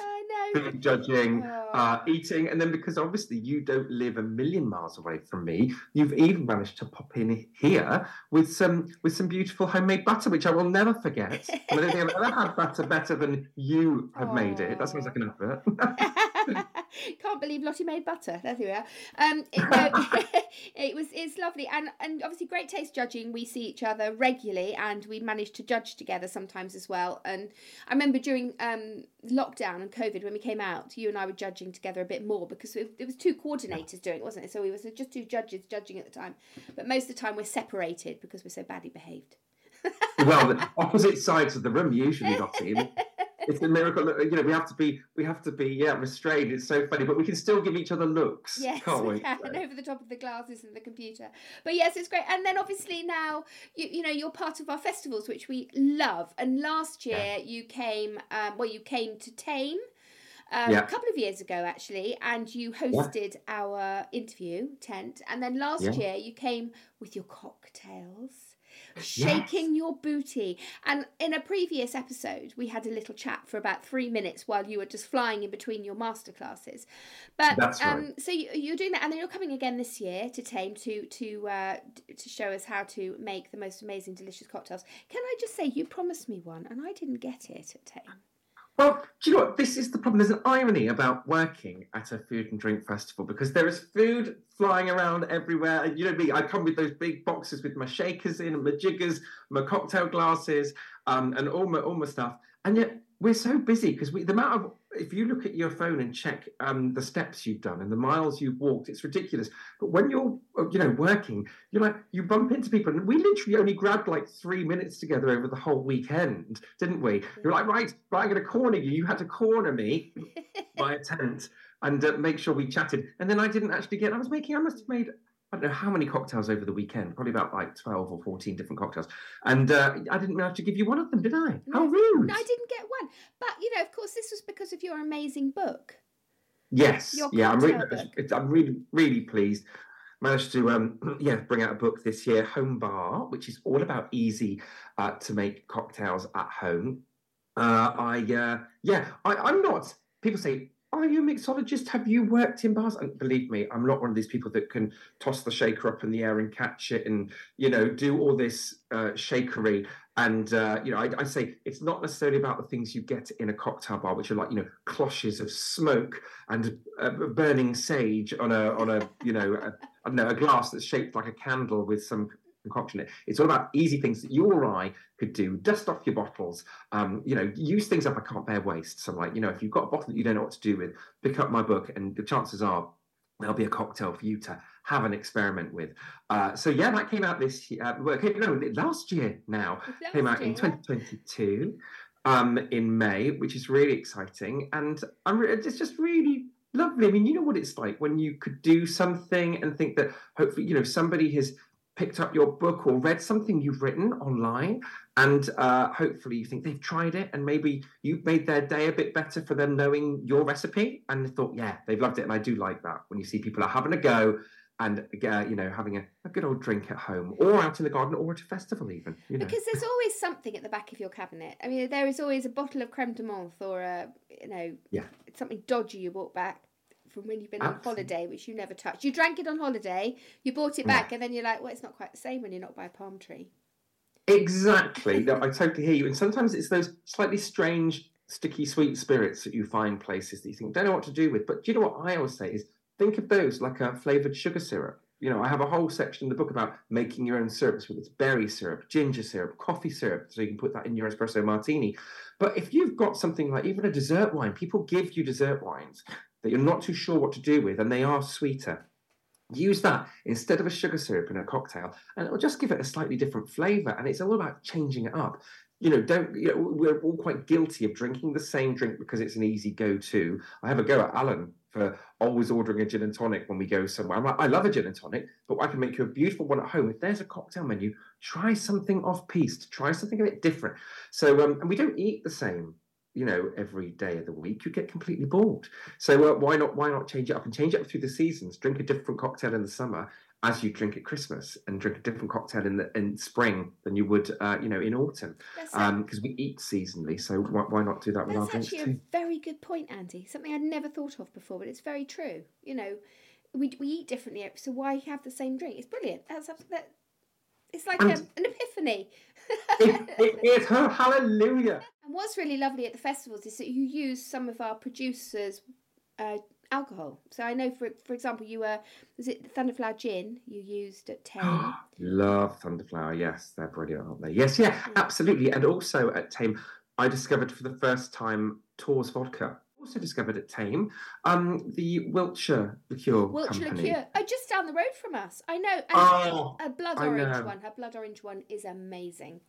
food judging, uh, Oh. eating. And then because obviously you don't live a million miles away from me, you've even managed to pop in here with some with some beautiful homemade butter, which I will never forget. [LAUGHS] I don't think I've ever had butter better than you have made it. That sounds like an advert. [LAUGHS] Can't believe Lottie made butter. There we are. Um, it, no, [LAUGHS] [LAUGHS] it was it's lovely, and and obviously great taste judging. We see each other regularly, and we manage to judge together sometimes as well. And I remember during um, lockdown and COVID when we came out, you and I were judging together a bit more because it, there was two coordinators doing it, wasn't it? So we was just two judges judging at the time, but most of the time we're separated because we're so badly behaved. well, the [LAUGHS] opposite sides of the room usually, Lottie. It's a miracle. that, You know, we have to be, we have to be, yeah, restrained. It's so funny, but we can still give each other looks, Yes, can't we we? can, over the top of the glasses and the computer. But yes, it's great. And then obviously now you you know you're part of our festivals, which we love. And last year you came, um, well, you came to Thame. Um, Yeah. A couple of years ago, actually, and you hosted our interview tent. And then last Yeah. year, you came with your cocktails, shaking your booty. And in a previous episode, we had a little chat for about three minutes while you were just flying in between your masterclasses. But That's right. um, so you, you're doing that, and then you're coming again this year to Thame to to uh, to show us how to make the most amazing, delicious cocktails. Can I just say you promised me one, and I didn't get it at Thame. Well, do you know what? This is the problem. There's an irony about working at a food and drink festival because there is food flying around everywhere. And you know me, I come with those big boxes with my shakers in, and my jiggers, my cocktail glasses, um, and all my all my stuff. And yet we're so busy because the amount of if you look at your phone and check um, the steps you've done and the miles you've walked, it's ridiculous. But when you're uh, you know working, you're like you bump into people, and we literally only grabbed like three minutes together over the whole weekend, didn't we? You're like, right, right, I'm going to corner you. You had to corner me [LAUGHS] by a tent and uh, make sure we chatted. And then I didn't actually get. I was making. I must have made. I don't know how many cocktails over the weekend. Probably about like twelve or fourteen different cocktails. And uh, I didn't manage to give you one of them, did I? How rude! I didn't get one. But you know, of course, this was because of your amazing book. Yes, Your yeah, I'm really. I'm really, really pleased. managed to um, [CLEARS THROAT] yeah bring out a book this year, Home Bar, which is all about easy uh, to make cocktails at home. Uh, I uh, yeah, I, I'm not. People say are you a mixologist? Have you worked in bars? And believe me, I'm not one of these people that can toss the shaker up in the air and catch it and, you know, do all this uh, shakery. And, uh, you know, I, I, say it's not necessarily about the things you get in a cocktail bar, which are like, you know, cloches of smoke and uh, burning sage on a, on a, you know, a, I don't know, a glass that's shaped like a candle with some concoction it. It's all about easy things that you or I could do. Dust off your bottles. Um, you know, use things up. I can't bear waste. So, like, you know, if you've got a bottle that you don't know what to do with, pick up my book, and the chances are there'll be a cocktail for you to have an experiment with. Uh, so yeah, that came out this year. Uh, well, no, last year now last came out year, in 2022 um, in May, which is really exciting, and I'm re- it's just really lovely. I mean, you know what it's like when you could do something and think that hopefully, you know, somebody has picked up your book or read something you've written online and uh, hopefully you think they've tried it and maybe you've made their day a bit better for them knowing your recipe and thought yeah they've loved it and i do like that when you see people are having a go and uh, you know having a, a, good old drink at home or out in the garden or at a festival even you know. because there's always something at the back of your cabinet i mean there is always a bottle of creme de menthe or a you know yeah. something dodgy you bought back from when you've been Absolutely. on holiday, which you never touched. You drank it on holiday, you bought it back, and then you're like, well, it's not quite the same when you're not by a palm tree. Exactly. no, I [LAUGHS] totally hear you. And sometimes it's those slightly strange, sticky, sweet spirits that you find places that you think don't know what to do with. But do you know what I always say is think of those like a flavored sugar syrup. You know, I have a whole section in the book about making your own syrups, whether it's berry syrup, ginger syrup, coffee syrup, so you can put that in your espresso martini. But if you've got something like even a dessert wine, people give you dessert wines that you're not too sure what to do with, and they are sweeter. Use that instead of a sugar syrup in a cocktail, and it'll just give it a slightly different flavour. And it's all about changing it up. You know, don't you know, we're all quite guilty of drinking the same drink because it's an easy go-to. I have a go at Alan for always ordering a gin and tonic when we go somewhere. I'm like, I love a gin and tonic, but I can make you a beautiful one at home. If there's a cocktail menu, try something off-piste, try something a bit different. So, um, and we don't eat the same you know every day of the week you get completely bored. So uh, why not why not change it up and change it up through the seasons? Drink a different cocktail in the summer as you drink at christmas and drink a different cocktail in the in spring than you would uh, you know in autumn because um, we eat seasonally. So why, why not do that with that's our actually a very good point andy. Something i'd never thought of before but it's very true. You know we, we eat differently so why have the same drink? It's brilliant. That's that, it's like a, an epiphany. It, it is. Her hallelujah and what's really lovely at the festivals is that you use some of our producers' uh, alcohol. So I know, for for example, you were was it Thunderflower Gin you used at Thame? [GASPS] Love Thunderflower. Yes, they're brilliant, aren't they? Yes, yeah, absolutely. And also at Thame, I discovered for the first time Taw's vodka. Also discovered at Thame, um, the Wiltshire liqueur Wiltshire company. liqueur. Oh, just down the road from us. I know. And oh, a blood orange one. Her blood orange one is amazing.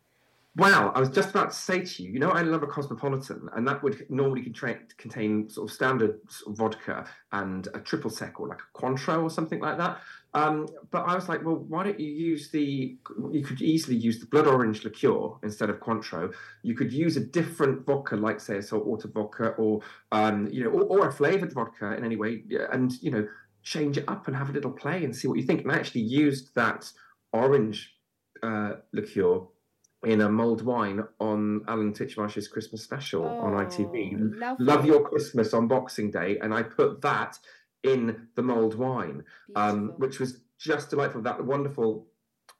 Wow, I was just about to say to you, you know, I love a cosmopolitan, and that would normally contain, sort of standard sort of vodka and a triple sec or like a Cointreau or something like that. Um, but I was like, well, why don't you use the? You could easily use the blood orange liqueur instead of Cointreau. You could use a different vodka, like say a saltwater vodka, or um, you know, or, or a flavored vodka in any way, and you know, change it up and have a little play and see what you think. And I actually used that orange uh, liqueur in a mulled wine on Alan Titchmarsh's Christmas special oh, on ITV. Lovely. Love Your Christmas on Boxing Day, and I put that in the mulled wine, um, which was just delightful. That wonderful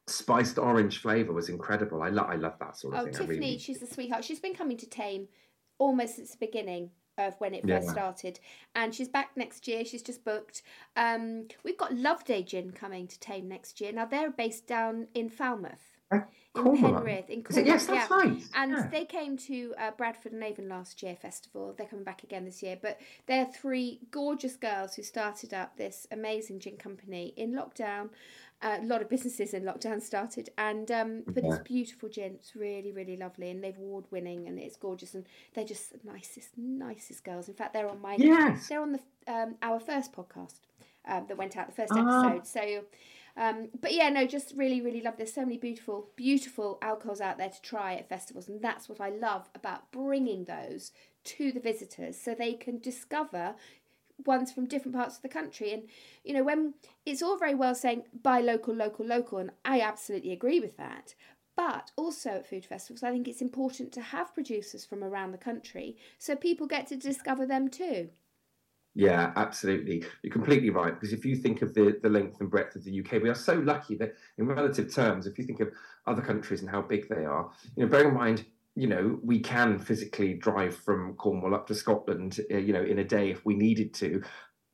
spiced orange flavour was incredible. I, lo- I love that sort of oh, thing. Tiffany, really... she's a sweetheart. She's been coming to Thame almost since the beginning of when it first yeah. started. And she's back next year. She's just booked. Um, we've got Love Day Gin coming to Thame next year. Now they're based down in Falmouth in Penryn, in Cornwall. Yes, that's yeah. right. And yeah. they came to uh, Bradford on Avon last year festival. They're coming back again this year. But they're three gorgeous girls who started up this amazing gin company in lockdown. Uh, a lot of businesses in lockdown started, and um, but yeah. it's beautiful gin. It's really, really lovely, and they've award winning, and it's gorgeous, and they're just the nicest, nicest girls. In fact, they're on my yes. they're on the um, our first podcast um, that went out, the first ah. episode. So um, but yeah, no, just really, really love. There's so many beautiful, beautiful alcohols out there to try at festivals, and that's what I love about bringing those to the visitors, so they can discover ones from different parts of the country. And, you know, when it's all very well saying buy local, local, local, and I absolutely agree with that. But also at food festivals, I think it's important to have producers from around the country so people get to discover them too. Yeah, absolutely. You're completely right. Because if you think of the, the length and breadth of the UK, we are so lucky that, in relative terms, if you think of other countries and how big they are, you know, bearing in mind, you know, we can physically drive from Cornwall up to Scotland, uh, you know, in a day if we needed to.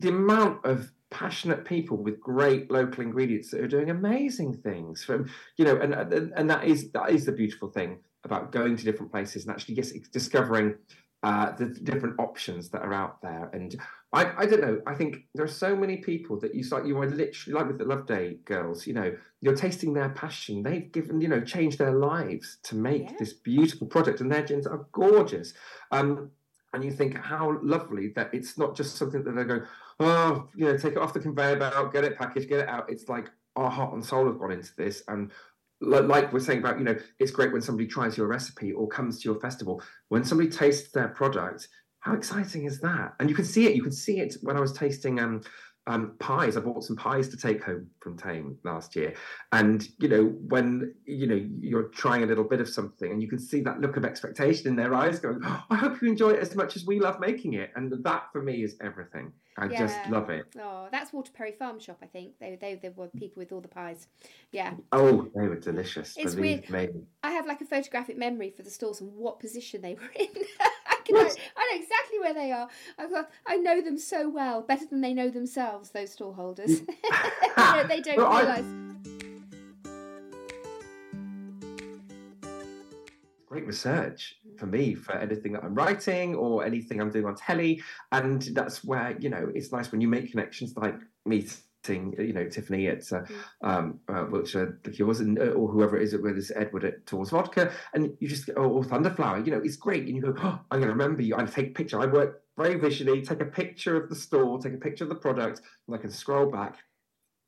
The amount of passionate people with great local ingredients that are doing amazing things from, you know, and and, and that is that is the beautiful thing about going to different places and actually yes, discovering uh, the different options that are out there. And I, I don't know. I think there are so many people that you start. You are literally like with the Love Day girls. You know, you're tasting their passion. They've given, you know, changed their lives to make yeah. this beautiful product, and their gins are gorgeous. Um, and you think how lovely that it's not just something that they're going, oh, you know, take it off the conveyor belt, get it packaged, get it out. It's like our heart and soul have gone into this, and like we're saying about, you know, it's great when somebody tries your recipe or comes to your festival. When somebody tastes their product, how exciting is that? And you can see it. You can see it when I was tasting um, um, pies. I bought some pies to take home from Thame last year, and you know when you know you're trying a little bit of something, and you can see that look of expectation in their eyes, going, oh, "I hope you enjoy it as much as we love making it." And that for me is everything. I yeah. just love it. Oh, that's Waterperry Farm Shop, I think. They, they, they were people with all the pies. Yeah. Oh, they were delicious. It's weird. Me. I have like a photographic memory for the stalls and what position they were in. [LAUGHS] I, know, I know exactly where they are. I've got, I know them so well, better than they know themselves. Those stallholders. [LAUGHS] they don't well, realise. Great research for mm. me for anything that I'm writing or anything I'm doing on telly, and that's where you know it's nice when you make connections like me you know, Tiffany at uh, mm. um, uh, Wiltshire Liqueurs and uh, or whoever it is, whether it's Edward at Tours Vodka, and you just oh, or Thunderflower, you know, it's great, and you go, oh, I'm going to remember you. I take a picture. I work very visually. Take a picture of the store, take a picture of the product, and I can scroll back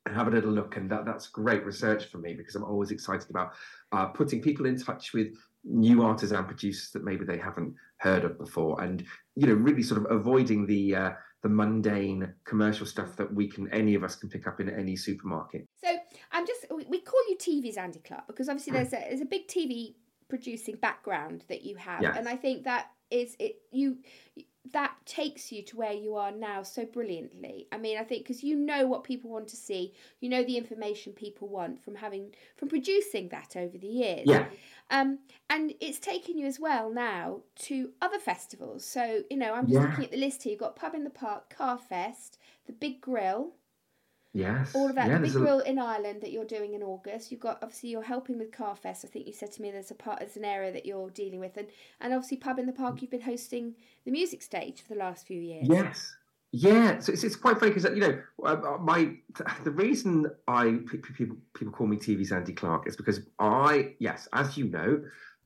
and have a little look, and that that's great research for me because I'm always excited about uh, putting people in touch with new artisan producers that maybe they haven't heard of before, and you know, really sort of avoiding the uh, the mundane commercial stuff that we can any of us can pick up in any supermarket. So I'm just we call you TV's Andy Clarke because obviously there's a hmm. there's a big TV producing background that you have, and I think that is it you that takes you to where you are now so brilliantly. I mean, I think because you know what people want to see, you know the information people want from having from producing that over the years. Yeah. Um, and it's taken you as well now to other festivals. So you know, I'm just yeah. looking at the list here. You've got Pub in the Park, Carfest, the Big Grill. Yes. All of that. Yeah, the big a... grill in Ireland that you're doing in August. You've got obviously you're helping with Carfest. I think you said to me there's a part there's an area that you're dealing with, and and obviously Pub in the Park. You've been hosting the music stage for the last few years. Yes. Yeah, so it's, it's quite funny because you know uh, uh, my [LAUGHS] the reason I people people call me TV's Andy Clarke is because I yes as you know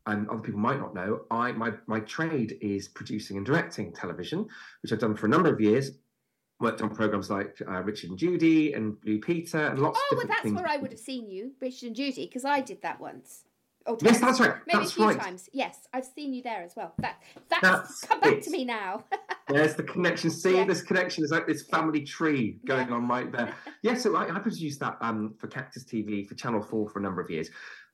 and other people might not know I my my trade is producing and directing television which I've done for a number of years worked on programs like uh, Richard and Judy and Blue Peter and lots. Oh, well, that's things. where I would have seen you, Richard and Judy, because I did that once. Oh, yes, that's right. Maybe that's a few right. times. Yes, I've seen you there as well. That that's, that's come back it. to me now. [LAUGHS] There's the connection. See, yeah. this connection is like this family tree going yeah. on right there. yeah, so I, I produced that um, for Cactus TV for Channel Four for a number of years,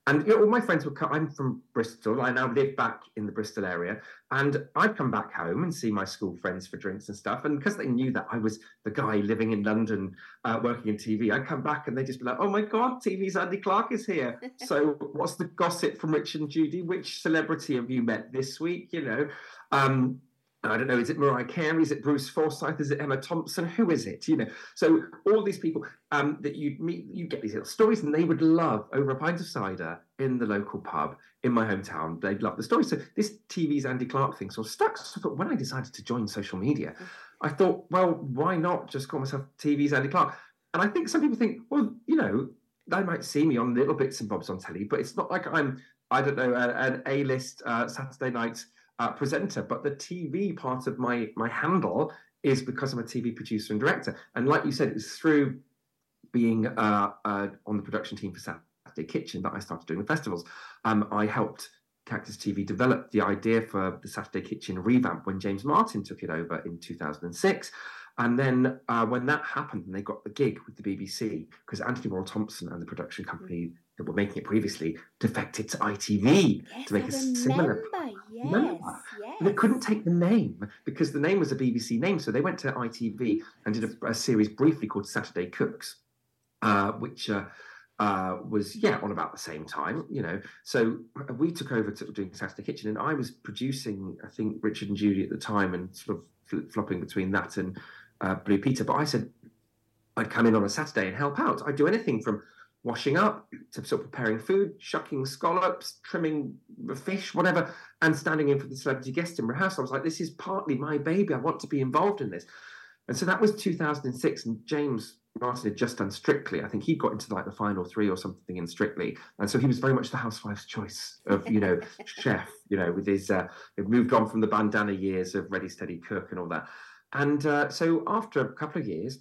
and you know, all my friends would come. I'm from Bristol. I now live back in the Bristol area, and I'd come back home and see my school friends for drinks and stuff. And because they knew that I was the guy living in London, uh, working in TV, I'd come back and they'd just be like, "Oh my God, TV's Andy Clarke is here." [LAUGHS] so, what's the gossip from Rich and Judy? Which celebrity have you met this week? You know. Um, I don't know, is it Mariah Carey? Is it Bruce Forsyth? Is it Emma Thompson? Who is it? You know, so all these people um, that you meet, you get these little stories, and they would love over a pint of cider in the local pub in my hometown. They'd love the story. So this TV's Andy Clarke thing sort of stuck. So when I decided to join social media, I thought, well, why not just call myself TV's Andy Clarke? And I think some people think, well, you know, they might see me on little bits and bobs on telly, but it's not like I'm, I don't know, an A-list uh, Saturday night uh, presenter, but the TV part of my my handle is because I'm a TV producer and director. And like you said, it was through being uh, uh, on the production team for Saturday Kitchen that I started doing the festivals. Um, I helped Cactus TV develop the idea for the Saturday Kitchen revamp when James Martin took it over in 2006. And then uh, when that happened, and they got the gig with the BBC, because Antony Worrall Thompson and the production company that were making it previously defected to ITV Yes, to make I a similar. Yes, yes. And they couldn't take the name because the name was a BBC name. So they went to ITV and did a, a series briefly called Saturday Cooks, uh, which uh, uh, was, yeah, on about the same time, you know. So we took over to doing Saturday Kitchen and I was producing, I think, Richard and Judy at the time and sort of flip flopping between that and uh, Blue Peter. But I said I'd come in on a Saturday and help out. I'd do anything from washing up to sort of preparing food, shucking scallops, trimming the fish, whatever, and standing in for the celebrity guest in rehearsal. I was like, this is partly my baby. I want to be involved in this. And so that was 2006, and James Martin had just done Strictly. I think he got into like the final three or something in Strictly, and so he was very much the housewife's choice of you know [LAUGHS] chef. You know, with his uh, moved on from the bandana years of Ready Steady Cook and all that. And uh, so after a couple of years,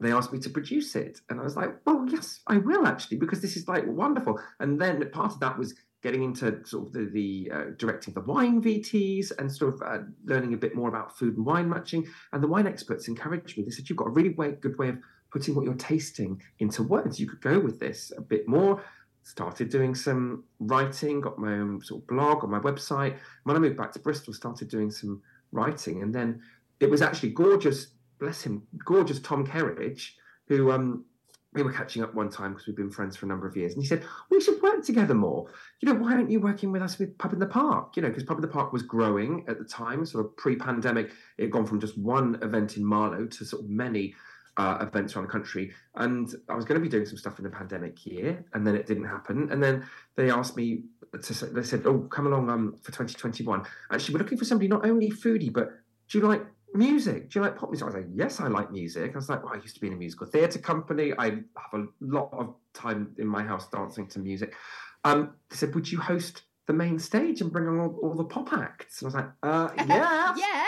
they asked me to produce it, and I was like, "Well, yes, I will actually, because this is like wonderful." And then part of that was getting into sort of the, the uh, directing the wine VTs and sort of uh, learning a bit more about food and wine matching. And the wine experts encouraged me. They said, "You've got a really way, good way of putting what you're tasting into words. You could go with this a bit more." Started doing some writing, got my own sort of blog on my website. When I moved back to Bristol, started doing some writing, and then it was actually gorgeous bless him, gorgeous Tom Kerridge, who um, we were catching up one time because we've been friends for a number of years, and he said we should work together more. You know, why aren't you working with us with Pub in the Park? You know, because Pub in the Park was growing at the time, sort of pre-pandemic. It had gone from just one event in Marlow to sort of many. Uh, events around the country, and I was going to be doing some stuff in the pandemic year, and then it didn't happen. And then they asked me to. say, They said, "Oh, come along um, for 2021." Actually, we're looking for somebody not only foodie, but do you like music? Do you like pop music? I was like, yes, I like music. I was like, well, I used to be in a musical theatre company. I have a lot of time in my house dancing to music. Um, they said, would you host the main stage and bring on all, all the pop acts? And I was like, uh, [LAUGHS] yeah. yeah.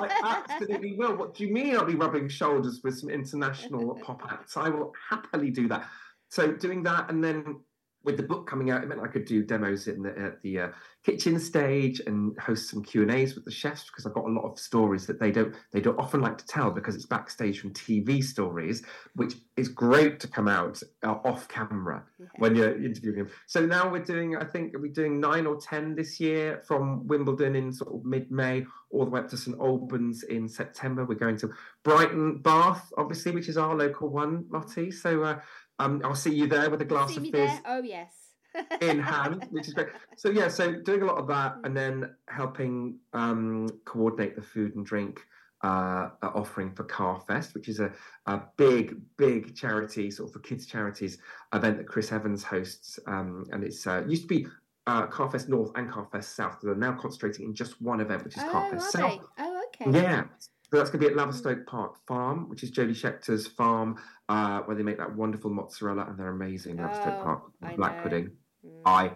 [LAUGHS] I absolutely will. What do you mean I'll be rubbing shoulders with some international [LAUGHS] pop acts? I will happily do that. So doing that and then with the book coming out, it meant I could do demos in the, at the uh, kitchen stage and host some Q and A's with the chefs because I've got a lot of stories that they don't they don't often like to tell because it's backstage from TV stories, which is great to come out uh, off camera Yeah. when you're interviewing them. So now we're doing, I think we're doing nine or ten this year from Wimbledon in sort of mid May all the way up to St Albans in September. We're going to Brighton, Bath, obviously, which is our local one, Lottie. So. Uh, um, I'll see you there with a glass See of fizz? Oh yes. [LAUGHS] in hand, which is great. So yeah, so doing a lot of that, and then helping um, coordinate the food and drink uh, offering for Carfest, which is a, a big, big charity, sort of for kids charities event that Chris Evans hosts, um, and it's uh, used to be. Uh, Carfest North and Carfest South. But they're now concentrating in just one event, which is oh, Carfest South. they? Oh, okay. Yeah. So that's going to be at Laverstoke Park Farm, which is Jody Scheckter's farm, uh, where they make that wonderful mozzarella and they're amazing. Laverstoke Oh, Park I black know. pudding. Mm. I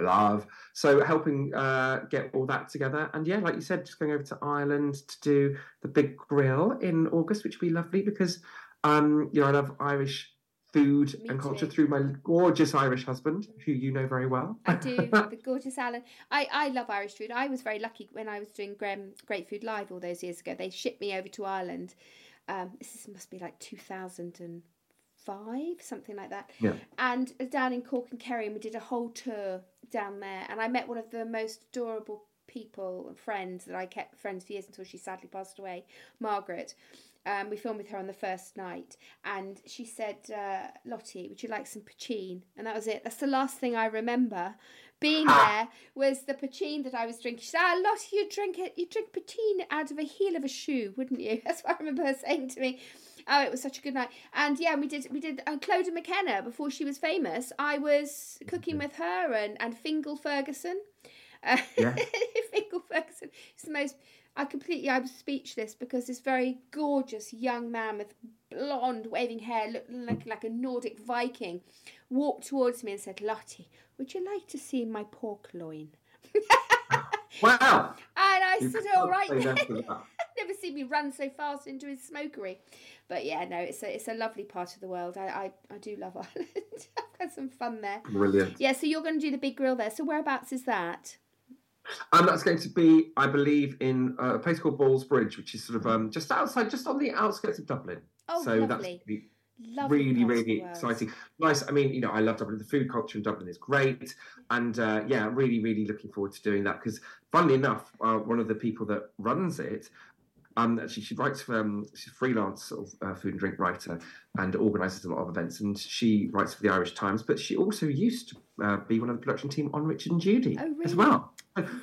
love. So helping uh, get all that together. And yeah, like you said, just going over to Ireland to do the big grill in August, which would be lovely because, um, you know, I love Irish food Me and culture too. through my gorgeous Irish husband, who you know very well. I do. [LAUGHS] the gorgeous Alan. I, I love Irish food. I was very lucky when I was doing Great Food Live all those years ago. They shipped me over to Ireland. Um, this must be like 2005, something like that. Yeah. And uh, down in Cork and Kerry, and we did a whole tour down there. And I met one of the most adorable people and friends that I kept friends for years until she sadly passed away, Margaret. Um, we filmed with her on the first night, and she said, uh, "Lottie, would you like some poteen?" And that was it. That's the last thing I remember being there was the poteen that I was drinking. She said, "Ah, Lottie, you drink it. You drink poteen out of a heel of a shoe, wouldn't you?" [LAUGHS] That's what I remember her saying to me. Oh, it was such a good night, and yeah, we did we did uh, Clodagh McKenna before she was famous. I was cooking with her and and Fingal Ferguson. Uh, [LAUGHS] Yeah. Fingal Ferguson is the most. I completely I was speechless because this very gorgeous young man with blonde waving hair, looking like, like a Nordic Viking, walked towards me and said, "Lottie, would you like to see my pork loin?" [LAUGHS] wow. And I You said, "All right." say no then." to that. [LAUGHS] Never seen me run so fast into his smokery, but yeah, no, it's a it's a lovely part of the world. I I, I do love Ireland. [LAUGHS] I've had some fun there. Brilliant. Yeah, so you're going to do the big grill there. So whereabouts is that? And that's going to be, I believe, in a place called Ballsbridge, which is sort of um, just outside, just on the outskirts of Dublin. Oh, so that's lovely. gonna Lovely really, part of the really exciting. Nice. I mean, you know, I love Dublin. The food culture in Dublin is great, and uh, yeah, really, really looking forward to doing that. Because, funnily enough, uh, one of the people that runs it, um, actually, she writes for um, she's a freelance sort of uh, food and drink writer and organises a lot of events. And she writes for the Irish Times, but she also used to uh, be one of the production team on Richard and Judy Oh, as well.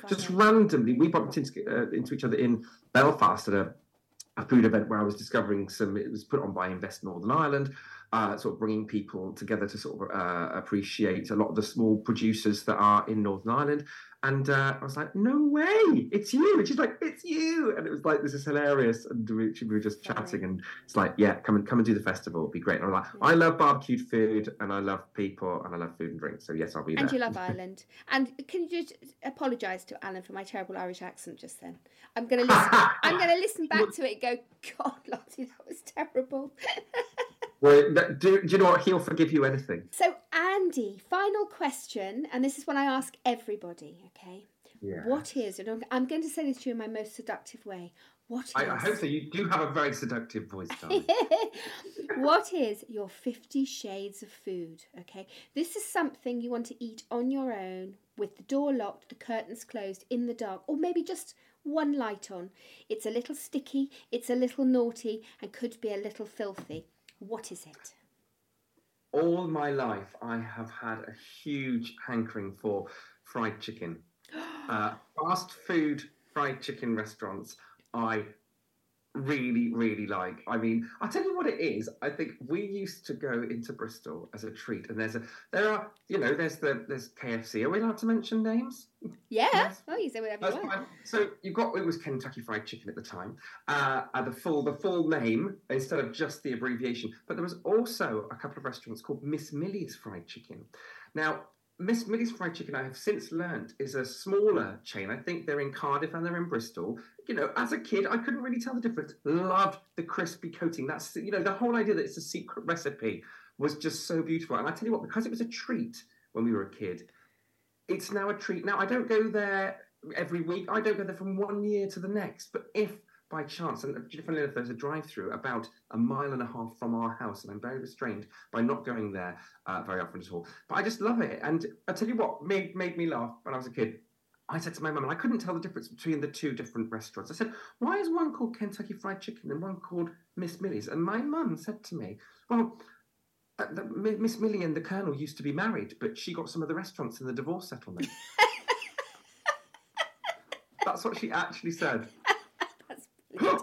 Just randomly, we bumped into, uh, into each other in Belfast at a a food event where I was discovering some. It was put on by Invest Northern Ireland, uh, sort of bringing people together to sort of uh, appreciate a lot of the small producers that are in Northern Ireland. And uh, I was like, "No way, it's you!" And she's like, "It's you!" And it was like, "This is hilarious." And we, we were just chatting, and it's like, "Yeah, come and come and do the festival. It'll be great." And I'm like, "I love barbecued food, and I love people, and I love food and drink. So yes, I'll be there." And you love [LAUGHS] Ireland. And can you just apologise to Alan for my terrible Irish accent just then? I'm going to listen. I'm going to listen [LAUGHS] back to it and go, God, Lottie, that was terrible. [LAUGHS] well, do, do you know what? He'll forgive you anything. so, Andy, final question, and this is one I ask everybody. Okay, Yeah. what is? And I'm- going to say this to you in my most seductive way. What is? I, I hope so. You do have a very seductive voice, darling. [LAUGHS] what is your 50 shades of food? Okay, this is something you want to eat on your own with the door locked, the curtains closed, in the dark, or maybe just one light on. It's a little sticky, it's a little naughty, and could be a little filthy. What is it? All my life, I have had a huge hankering for fried chicken. [GASPS] Uh, fast food fried chicken restaurants, I really, really like. I mean, I'll tell you what it is. I think we used to go into Bristol as a treat, and there's a there are you know there's the there's KFC. Are we allowed to mention names? Yeah. Yes. Oh, you say whatever That's you want. fine. So you got it was Kentucky Fried Chicken at the time, uh, the full the full name instead of just the abbreviation. But there was also a couple of restaurants called Miss Millie's Fried Chicken. Now. Miss Millie's Fried Chicken, I have since learnt, is a smaller chain. I think they're in Cardiff and they're in Bristol. You know, as a kid, I couldn't really tell the difference. Loved the crispy coating. That's, you know, the whole idea that it's a secret recipe was just so beautiful. And I tell you what, because it was a treat when we were a kid, it's now a treat. Now, I don't go there every week. I don't go there from one year to the next. But if by chance, and funnily enough, there's a drive-through about a mile and a half from our house, and I'm very restrained by not going there uh, very often at all. But I just love it. And I tell you what made made me laugh when I was a kid. I said to my mum, and I couldn't tell the difference between the two different restaurants. I said, "Why is one called Kentucky Fried Chicken and one called Miss Millie's?" And my mum said to me, "Well." uh, Miss Millie and the Colonel used to be married, but she got some of the restaurants in the divorce settlement. [LAUGHS] That's what she actually said. That's brilliant.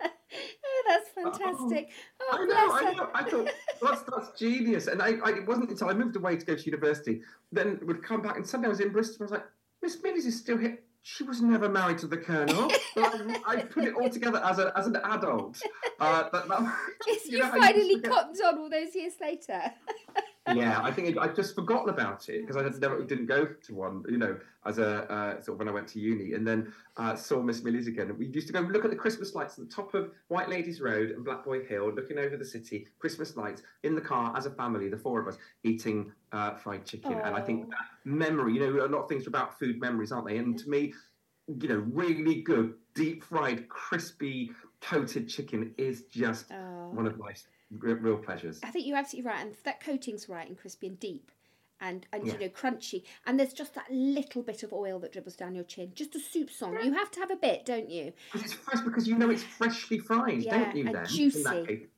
oh, that's fantastic. Oh, I know, I know. I thought that's that's genius. And I, I it wasn't until I moved away to go to university, then would come back and suddenly I was in Bristol. I was like, Miss Millie's is still here. She was never married to the Colonel. But I, I put it all together as a as an adult. Uh, that, that, [LAUGHS] Yes, you you, know how you just finally cottoned on all those years later. [LAUGHS] yeah, [LAUGHS] I think it, I'd just forgotten about it because I had never didn't go to one, you know, as a uh, sort of when I went to uni, and then uh, saw Miss Millie's again. We used to go look at the Christmas lights at the top of White Ladies Road and Black Boy Hill, looking over the city. Christmas lights in the car as a family, the four of us eating uh, fried chicken. And I think that memory, you know, a lot of things are about food memories, aren't they? And to me, you know, really good deep fried, crispy, coated chicken is just Oh. one of my real, real pleasures. I think you're absolutely right, and that coating's right and crispy and deep, and and Yeah. you know crunchy, and there's just that little bit of oil that dribbles down your chin, just a soupçon. You have to have a bit, don't you? Because it's fresh because you know it's freshly fried, Yeah, don't you? and then juicy.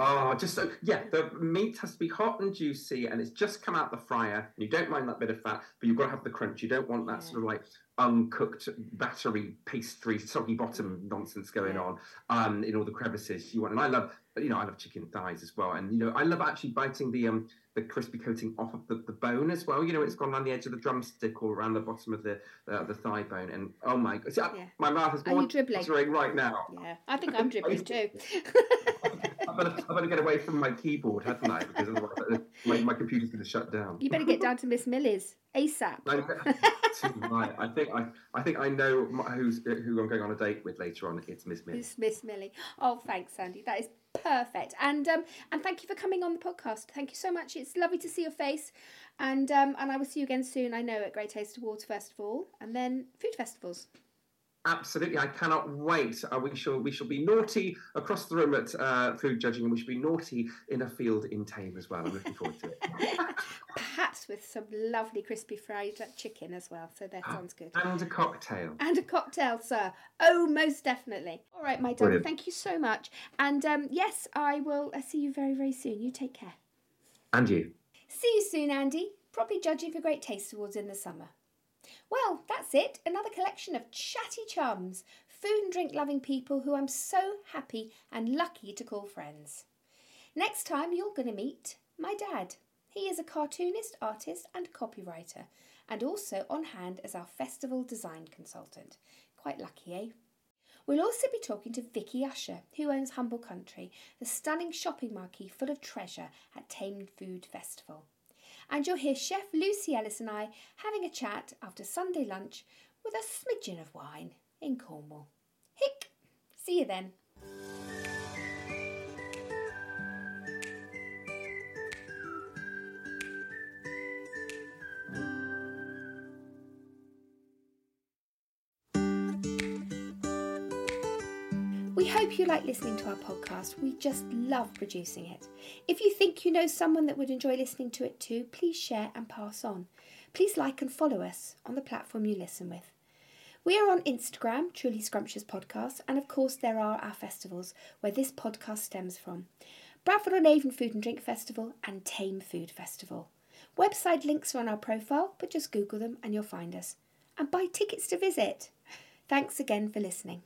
Oh, just so yeah, the meat has to be hot and juicy, and it's just come out the fryer. And you don't mind that bit of fat, but you've got to have the crunch. You don't want that Yeah. sort of like uncooked battery pastry, soggy bottom nonsense going Yeah. on um, in all the crevices. You want, and I love, you know, I love chicken thighs as well, and you know, I love actually biting the um the crispy coating off of the, the bone as well. You know, it's gone around the edge of the drumstick or around the bottom of the uh, the thigh bone, and oh my god, Yeah. my mouth is more dribbling? right now. Yeah, I think I'm [LAUGHS] dribbling too. [LAUGHS] I'm better, I better get away from my keyboard, haven't I? Because otherwise my, my computer's going to shut down. You better get down to Miss Millie's ASAP. right. [LAUGHS] I think I, I think I know who's who I'm going on a date with later on. It's Miss Millie. It's Miss Millie. Oh, thanks, Sandy. That is perfect. And um, and thank you for coming on the podcast. Thank you so much. It's lovely to see your face, and um, and I will see you again soon. I know at Great Taste Awards Festival, and then food festivals. Absolutely, I cannot wait. Uh, we shall we shall be naughty across the room at uh, food judging, and we shall be naughty in a field in Thame as well. I'm looking forward to it. [LAUGHS] Perhaps with some lovely crispy fried chicken as well. So that sounds good. And a cocktail. And a cocktail, sir. Oh, most definitely. All right, my darling. Thank you so much. And um, yes, I will uh, see you very very soon. You take care. And you. See you soon, Andy. Probably judging for Great Taste Awards in the summer. Well, that's it. Another collection of chatty chums, food and drink loving people who I'm so happy and lucky to call friends. Next time, you're going to meet my dad. He is a cartoonist, artist, and copywriter, and also on hand as our festival design consultant. Quite lucky, eh? We'll also be talking to Vicky Usher, who owns Humble Country, the stunning shopping marquee full of treasure at Thame Food Festival and you'll hear Chef Lucy Ellis and I having a chat after Sunday lunch with a smidgen of wine in Cornwall. Hick! See you then. Hope you like listening to our podcast. We just love producing it. If you think you know someone that would enjoy listening to it too, please share and pass on. Please like and follow us on the platform you listen with. We are on Instagram, Truly Scrumptious Podcast, and of course, there are our festivals where this podcast stems from Bradford on Avon Food and Drink Festival and Thame Food Festival. Website links are on our profile, but just Google them and you'll find us. And buy tickets to visit. Thanks again for listening.